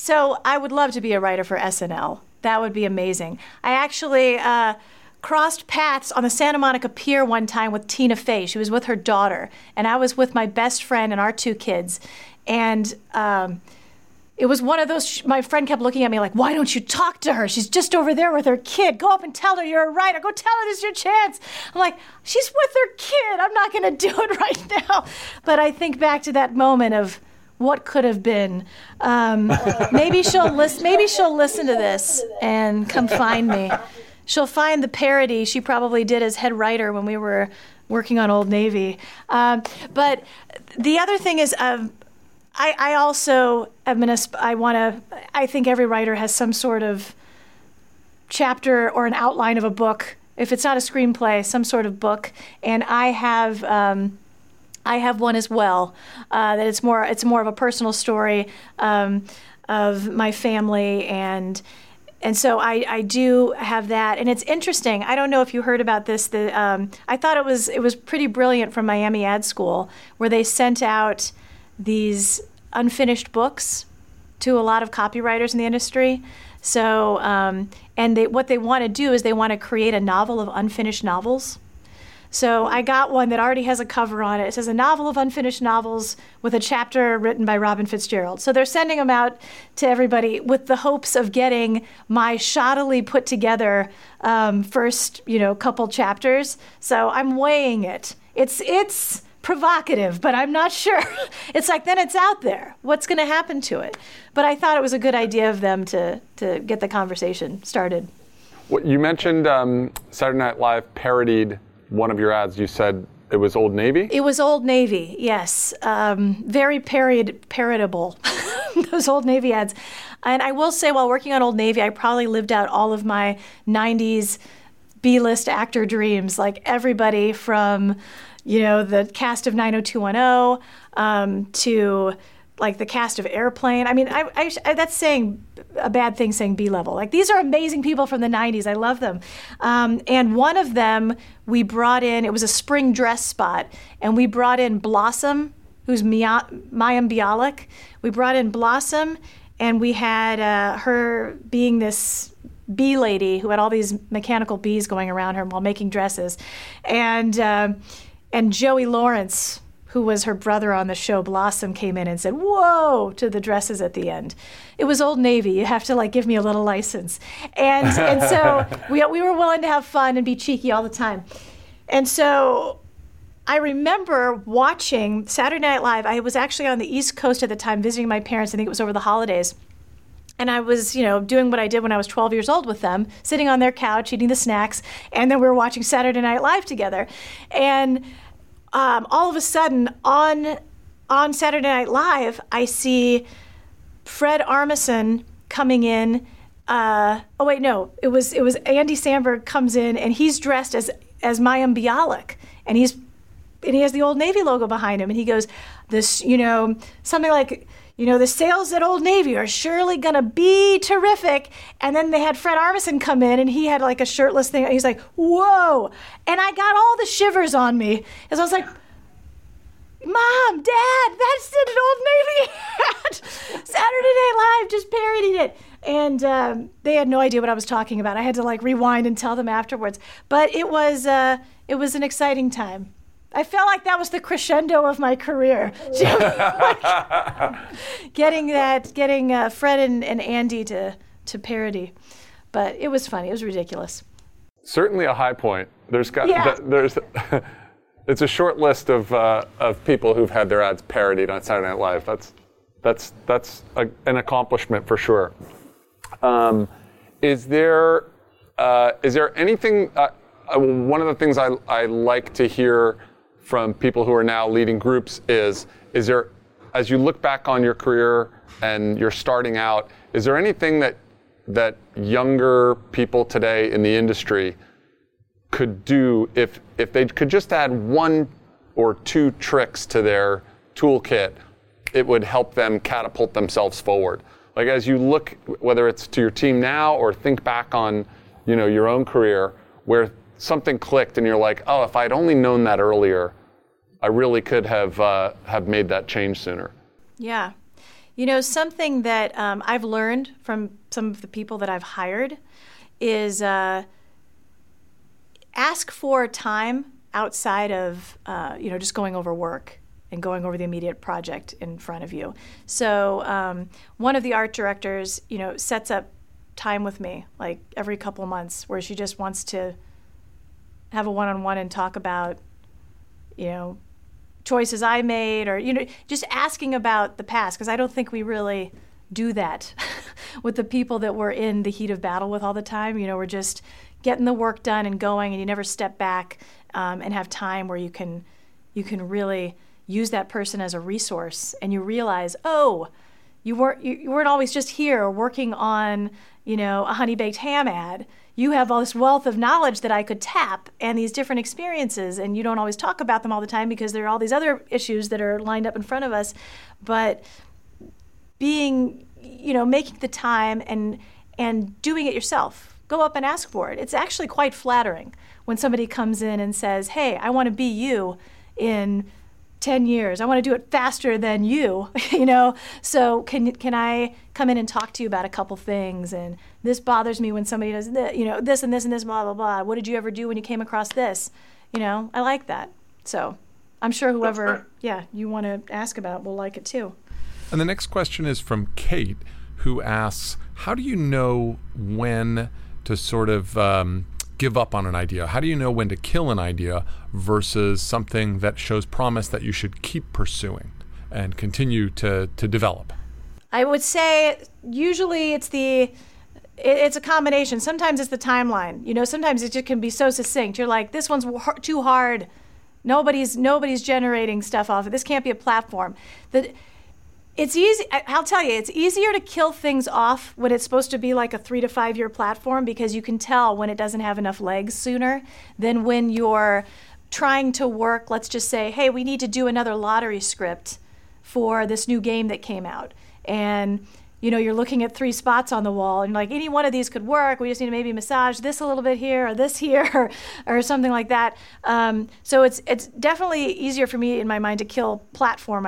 Speaker 2: so I would love to be a writer for SNL. That would be amazing. I actually uh, crossed paths on the Santa Monica Pier one time with Tina Fey. She was with her daughter, and I was with my best friend and our two kids. And um, it was one of those. My friend kept looking at me like, "Why don't you talk to her? She's just over there with her kid. Go up and tell her you're a writer. Go tell her this is your chance." I'm like, "She's with her kid. I'm not going <laughs> to do it right now." But I think back to that moment of what could have been. Um, maybe she'll listen. Maybe she'll listen to this and come find me. She'll find the parody she probably did as head writer when we were working on Old Navy. Um, but the other thing is, um, I, I, also am. I want to. I think every writer has some sort of chapter or an outline of a book. If it's not a screenplay, some sort of book. And I have. Um, I have one as well. Uh, that it's more it's more of a personal story um, of my family and and so I, I do have that and it's interesting i don't know if you heard about this the, um, i thought it was it was pretty brilliant from miami ad school where they sent out these unfinished books to a lot of copywriters in the industry so um, and they, what they want to do is they want to create a novel of unfinished novels so I got one that already has a cover on it. It says a novel of unfinished novels with a chapter written by Robin Fitzgerald. So they're sending them out to everybody with the hopes of getting my shoddily put together um, first, you know, couple chapters. So I'm weighing it. It's it's provocative, but I'm not sure. <laughs> it's like then it's out there. What's going to happen to it? But I thought it was a good idea of them to to get the conversation started.
Speaker 1: You mentioned um, Saturday Night Live parodied one of your ads, you said it was Old Navy?
Speaker 2: It was Old Navy, yes. Um, very parod- parodable, <laughs> those Old Navy ads. And I will say, while working on Old Navy, I probably lived out all of my 90s B list actor dreams, like everybody from, you know, the cast of 90210 um, to like the cast of Airplane. I mean, I, I, I, that's saying a bad thing saying B level. Like these are amazing people from the 90s. I love them. Um, and one of them we brought in, it was a spring dress spot, and we brought in Blossom, who's Mia, Mayim Bialik. We brought in Blossom, and we had uh, her being this bee lady who had all these mechanical bees going around her while making dresses. And, uh, and Joey Lawrence who was her brother on the show Blossom came in and said, "Whoa!" to the dresses at the end. It was Old Navy. You have to like give me a little license, and <laughs> and so we we were willing to have fun and be cheeky all the time, and so. I remember watching Saturday Night Live. I was actually on the East Coast at the time visiting my parents. I think it was over the holidays. And I was, you know, doing what I did when I was 12 years old with them, sitting on their couch, eating the snacks, and then we were watching Saturday Night Live together. And um, all of a sudden on on Saturday Night Live, I see Fred Armisen coming in. Uh, oh wait, no, it was it was Andy Samberg comes in and he's dressed as as Mayim Bialik, and he's and he has the Old Navy logo behind him, and he goes, this you know something like you know, the sales at Old Navy are surely going to be terrific. And then they had Fred Armisen come in and he had like a shirtless thing. He's like, whoa. And I got all the shivers on me as I was like, Mom, Dad, that's an Old Navy hat. <laughs> Saturday Night Live just parodied it. And um, they had no idea what I was talking about. I had to like rewind and tell them afterwards. But it was, uh, it was an exciting time. I felt like that was the crescendo of my career. <laughs> getting that, getting uh, Fred and, and Andy to, to parody. But it was funny. It was ridiculous.
Speaker 1: Certainly a high point. There's got, yeah. there's, <laughs> it's a short list of, uh, of people who've had their ads parodied on Saturday Night Live. That's, that's, that's a, an accomplishment for sure. Um, is there, uh, is there anything, uh, uh, one of the things I, I like to hear from people who are now leading groups is is there as you look back on your career and you're starting out is there anything that that younger people today in the industry could do if if they could just add one or two tricks to their toolkit it would help them catapult themselves forward? Like as you look whether it's to your team now or think back on you know your own career where something clicked and you're like, oh, if I'd only known that earlier, I really could have uh, have made that change sooner.
Speaker 2: Yeah, you know something that um, I've learned from some of the people that I've hired is uh, ask for time outside of uh, you know just going over work and going over the immediate project in front of you. So um, one of the art directors, you know, sets up time with me like every couple months where she just wants to have a one-on-one and talk about you know choices I made or you know just asking about the past because I don't think we really do that <laughs> with the people that we're in the heat of battle with all the time. You know we're just getting the work done and going and you never step back um, and have time where you can you can really use that person as a resource and you realize oh you weren't you, you weren't always just here working on you know a honey baked ham ad you have all this wealth of knowledge that I could tap and these different experiences. And you don't always talk about them all the time because there are all these other issues that are lined up in front of us. But being, you know, making the time and and doing it yourself. Go up and ask for it. It's actually quite flattering when somebody comes in and says, "Hey, I want to be you in 10 years. I want to do it faster than you, <laughs> you know. So can can I come in and talk to you about a couple things and this bothers me when somebody does this, you know, this and this and this blah blah blah. What did you ever do when you came across this? You know, I like that. So, I'm sure whoever yeah, you want to ask about will like it too.
Speaker 3: And the next question is from Kate who asks, "How do you know when to sort of um, give up on an idea? How do you know when to kill an idea versus something that shows promise that you should keep pursuing and continue to, to develop?
Speaker 2: I would say usually it's the it's a combination. Sometimes it's the timeline. You know, sometimes it just can be so succinct. You're like, this one's too hard. Nobody's nobody's generating stuff off it. This can't be a platform. The it's easy i'll tell you it's easier to kill things off when it's supposed to be like a three to five year platform because you can tell when it doesn't have enough legs sooner than when you're trying to work let's just say hey we need to do another lottery script for this new game that came out. And you know, you're looking at three spots on the wall and like any one of these could work. We just need to maybe massage this a little bit here or this <laughs> here or, or something like that. Um, so it's it's definitely easier for me in my mind to kill platform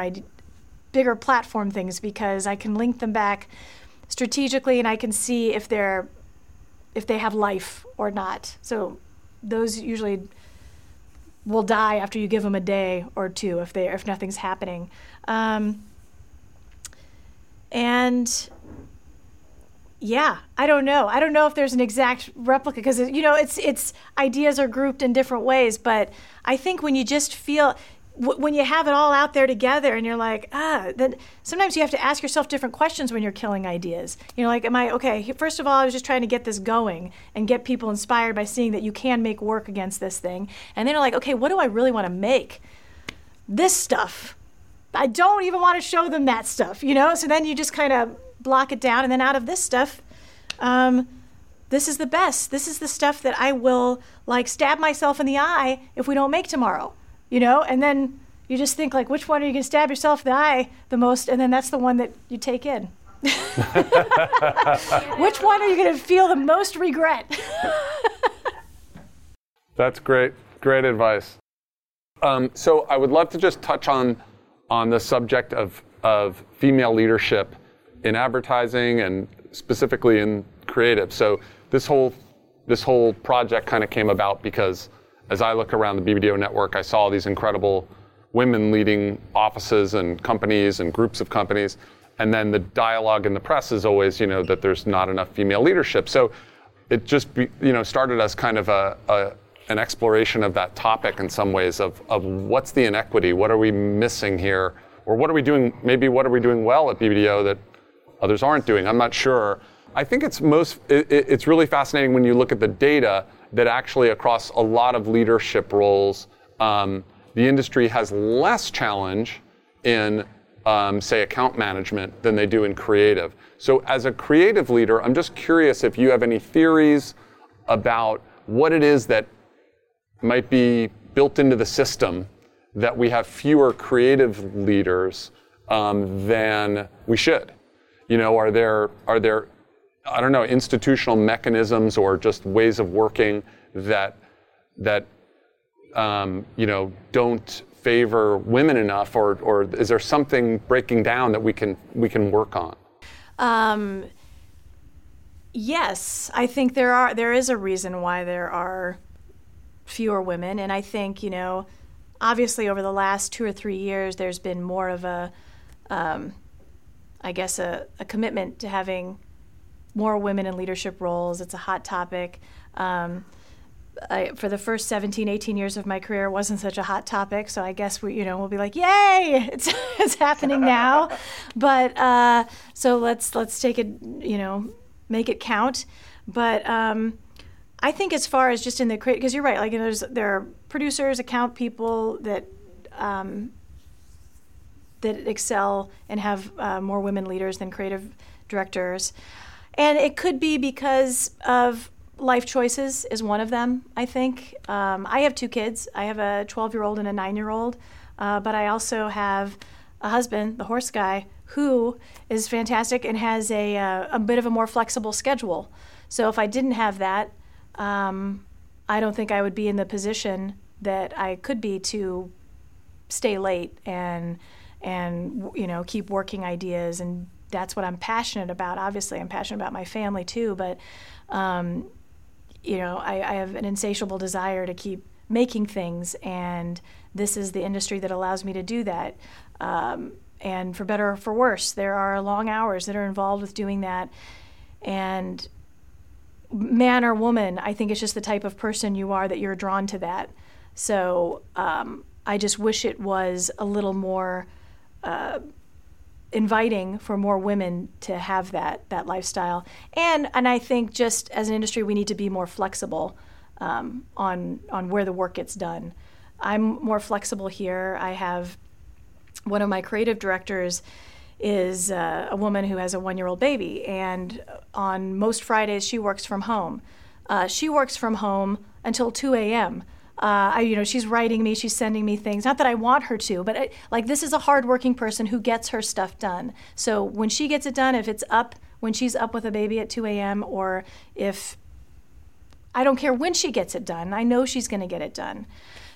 Speaker 2: bigger platform things because I can link them back strategically and I can see if they're if they have life or not. So those usually will die after you give them a day or two if they if nothing's happening. Um, and yeah, I don't know. I don't know if there's an exact replica because you know it's it's ideas are grouped in different ways, but I think when you just feel when you have it all out there together and you're like ah then sometimes you have to ask yourself different questions when you're killing ideas you know like am i okay first of all i was just trying to get this going and get people inspired by seeing that you can make work against this thing and then you're like okay what do i really want to make this stuff I don't even want to show them that stuff, you know? So then you just kind of block it down. And then out of this stuff, um, this is the best. This is the stuff that I will like stab myself in the eye if we don't make tomorrow, you know? And then you just think like, which one are you going to stab yourself in the eye the most? And then that's the one that you take in. <laughs> which one are you going to feel the most regret? <laughs>
Speaker 1: that's great. Great advice. Um, so I would love to just touch on on the subject of, of female leadership in advertising and specifically in creative. So this whole this whole project kind of came about because as I look around the BBDO network, I saw these incredible women leading offices and companies and groups of companies. And then the dialogue in the press is always, you know, that there's not enough female leadership. So it just, be, you know, started as kind of a, a an exploration of that topic in some ways of, of what's the inequity, what are we missing here, or what are we doing, maybe what are we doing well at BBDO that others aren't doing. I'm not sure. I think it's most, it, it's really fascinating when you look at the data that actually across a lot of leadership roles, um, the industry has less challenge in, um, say, account management than they do in creative. So as a creative leader, I'm just curious if you have any theories about what it is that might be built into the system that we have fewer creative leaders um, than we should. You know, are there are there I don't know institutional mechanisms or just ways of working that that um, you know don't favor women enough, or or is there something breaking down that we can we can work on? Um,
Speaker 2: yes, I think there are there is a reason why there are fewer women. And I think, you know, obviously over the last two or three years, there's been more of a, um, I guess, a, a, commitment to having more women in leadership roles. It's a hot topic. Um, I, for the first 17, 18 years of my career, wasn't such a hot topic. So I guess we, you know, we'll be like, "Yay, <laughs> it's it's happening now." <laughs> but uh, so let's let's take it, you know, make it count. But um, I think as far as just in the create, because you're right, like you know, there's there are producers, account people that um, that excel and have uh, more women leaders than creative directors, and it could be because of life choices is one of them. I think um, I have two kids. I have a 12 year old and a nine year old, uh, but I also have a husband, the horse guy, who is fantastic and has a, uh, a bit of a more flexible schedule. So if I didn't have that, um, I don't think I would be in the position that I could be to stay late and and you know keep working ideas and that's what I'm passionate about. Obviously, I'm passionate about my family too, but um, you know I, I have an insatiable desire to keep making things, and this is the industry that allows me to do that. Um, and for better or for worse, there are long hours that are involved with doing that, and man or woman, I think it's just the type of person you are that you're drawn to that. So um, I just wish it was a little more uh, inviting for more women to have that that lifestyle. And and I think just as an industry, we need to be more flexible um, on on where the work gets done. I'm more flexible here. I have one of my creative directors is uh, a woman who has a one year old baby, and on most Fridays she works from home. Uh, she works from home until 2 a.m. Uh, I, you know, she's writing me, she's sending me things. Not that I want her to, but I, like this is a hardworking person who gets her stuff done. So when she gets it done, if it's up when she's up with a baby at 2 a.m. or if I don't care when she gets it done, I know she's going to get it done.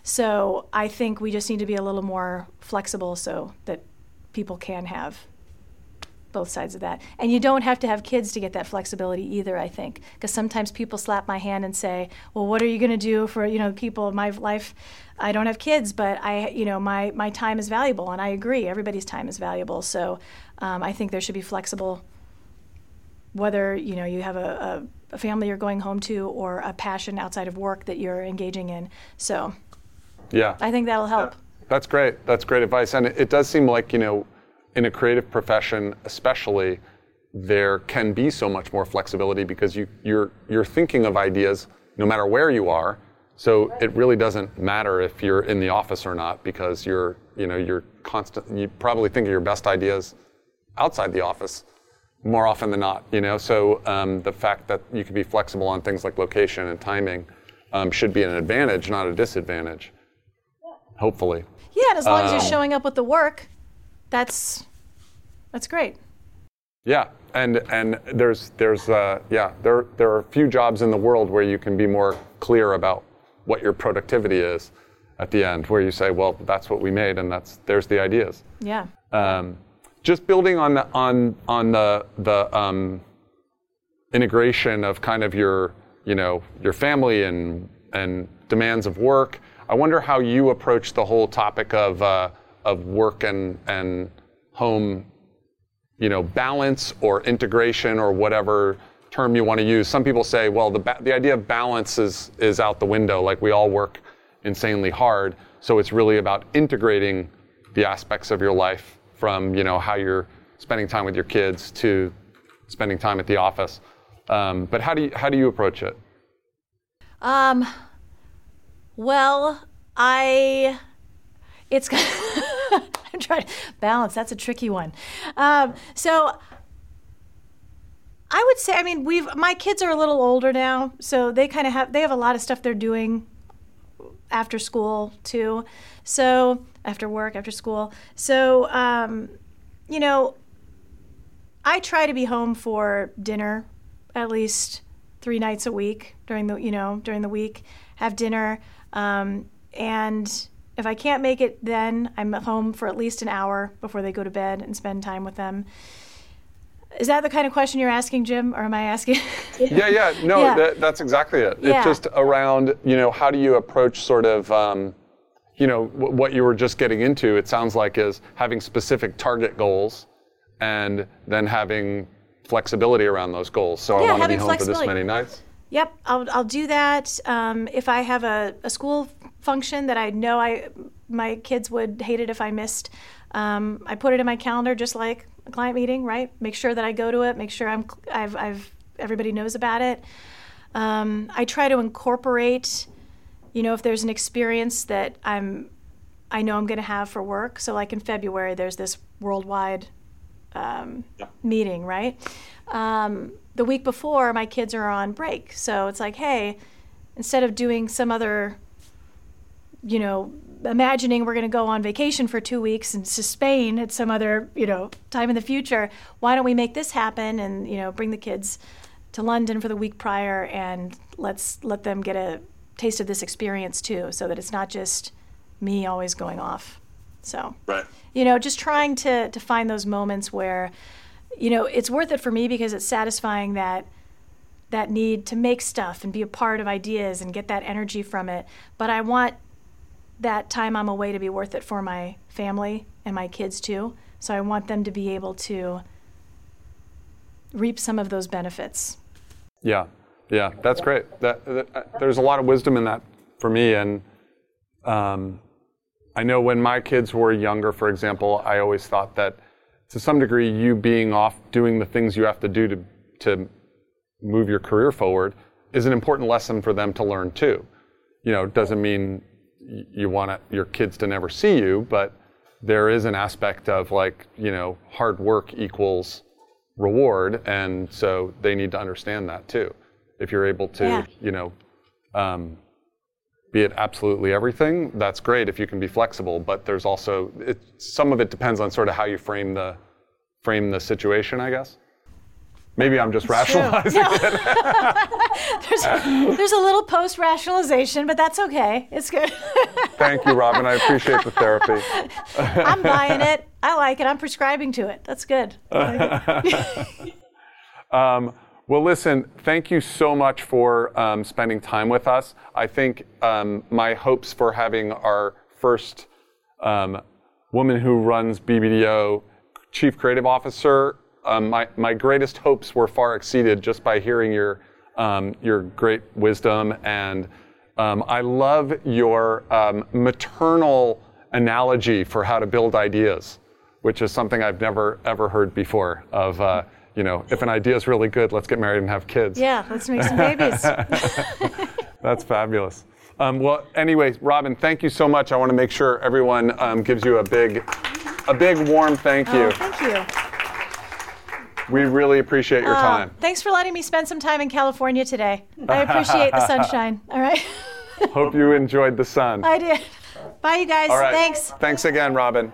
Speaker 2: So I think we just need to be a little more flexible so that people can have both sides of that. And you don't have to have kids to get that flexibility either, I think. Because sometimes people slap my hand and say, well, what are you going to do for, you know, people in my life? I don't have kids, but I, you know, my, my time is valuable. And I agree, everybody's time is valuable. So um, I think there should be flexible, whether, you know, you have a, a, a family you're going home to or a passion outside of work that you're engaging in. So
Speaker 1: Yeah.
Speaker 2: I think that'll help.
Speaker 1: That's great. That's great advice. And it, it does seem like, you know, in a creative profession, especially, there can be so much more flexibility because you, you're, you're thinking of ideas no matter where you are. So it really doesn't matter if you're in the office or not because you're, you know, you're constant, you probably think of your best ideas outside the office more often than not, you know. So um, the fact that you can be flexible on things like location and timing um, should be an advantage, not a disadvantage. Hopefully.
Speaker 2: Yeah, and as long as
Speaker 1: Um,
Speaker 2: you're showing up with the work, that's that's great.
Speaker 1: Yeah, and and there's there's uh, yeah there there are a few jobs in the world where you can be more clear about what your productivity is at the end, where you say, well, that's what we made, and that's there's the ideas.
Speaker 2: Yeah.
Speaker 1: Um, just building on the on on the the um, integration of kind of your you know your family and and demands of work. I wonder how you approach the whole topic of uh, of work and and home, you know, balance or integration or whatever term you want to use. Some people say, well, the ba- the idea of balance is is out the window. Like we all work insanely hard, so it's really about integrating the aspects of your life from you know how you're spending time with your kids to spending time at the office. Um, but how do you how do you approach it?
Speaker 2: Um. Well, I. It's. <laughs> <laughs> Trying to balance. That's a tricky one. Um, so. I would say, I mean, we've my kids are a little older now, so they kind of have they have a lot of stuff they're doing after school too. So after work, after school. So um, you know, I try to be home for dinner at least three nights a week during the you know during the week. Have dinner, um, and if I can't make it, then I'm at home for at least an hour before they go to bed and spend time with them. Is that the kind of question you're asking, Jim, or am I asking? <laughs>
Speaker 1: Yeah, yeah, no,
Speaker 2: Yeah.
Speaker 1: That, that's exactly it.
Speaker 2: Yeah.
Speaker 1: It's just around, you know, how do you approach sort of, um, you know, w- what you were just getting into. It sounds like is having specific target goals, and then having flexibility around those goals. So
Speaker 2: Yeah,
Speaker 1: I want to be
Speaker 2: having
Speaker 1: home for this
Speaker 2: flexibility.
Speaker 1: many nights.
Speaker 2: Yep, I'll, I'll do that. Um, if I have a, a school function that I know I my kids would hate it if I missed, um, I put it in my calendar just like a client meeting, right? Make sure that I go to it. Make sure I'm I've, I've everybody knows about it. Um, I try to incorporate, you know, if there's an experience that I'm I know I'm going to have for work. So like in February, there's this worldwide um, meeting, right? Um, the week before, my kids are on break. So it's like, hey, instead of doing some other, you know, imagining we're going to go on vacation for two weeks and to Spain at some other, you know, time in the future, why don't we make this happen and, you know, bring the kids to London for the week prior and let's let them get a taste of this experience too, so that it's not just me always going off. So
Speaker 4: Right.
Speaker 2: you know just trying to to find those moments where you know it's worth it for me because it's satisfying that that need to make stuff and be a part of ideas and get that energy from it but i want that time i'm away to be worth it for my family and my kids too. So i want them to be able to reap some of those benefits.
Speaker 1: Yeah, yeah, that's great. That, that, uh, there's a lot of wisdom in that for me, and um, I know when my kids were younger, for example, I always thought that to some degree, you being off doing the things you have to do to to move your career forward is an important lesson for them to learn too. You know, doesn't mean you want your kids to never see you, but there is an aspect of like, you know, hard work equals reward, and so they need to understand that too. If you're able to,
Speaker 2: Yeah.
Speaker 1: you know, um, be it absolutely everything, that's great if you can be flexible. But there's also it, some of it depends on sort of how you frame the frame the situation, I guess. Maybe I'm just
Speaker 2: True.
Speaker 1: rationalizing
Speaker 2: No.
Speaker 1: it. <laughs>
Speaker 2: there's, there's a little post rationalization, but that's okay. It's good.
Speaker 1: Thank you, Robin. I appreciate the therapy. <laughs>
Speaker 2: I'm buying it. I like it. I'm prescribing to it. That's good. <laughs>
Speaker 1: Um, well, listen, thank you so much for um, spending time with us. I think um, my hopes for having our first um, woman who runs BBDO chief creative officer, um, my, my greatest hopes were far exceeded just by hearing your, um, your great wisdom. And um, I love your maternal analogy for how to build ideas, which is something I've never ever heard before of. Uh, you know, if an idea is really good, let's get married and have kids.
Speaker 2: Yeah, let's make some babies. <laughs>
Speaker 1: That's fabulous. Um, well, anyway, Robin, thank you so much. I want to make sure everyone um, gives you a big, a big warm thank you.
Speaker 2: Oh, thank you.
Speaker 1: We really appreciate your
Speaker 2: Oh,
Speaker 1: time.
Speaker 2: thanks for letting me spend some time in California today. I appreciate the sunshine. <laughs> All right.
Speaker 1: Hope you enjoyed the sun.
Speaker 2: I did. Bye, you guys.
Speaker 1: Right.
Speaker 2: Thanks.
Speaker 1: Thanks again, Robin.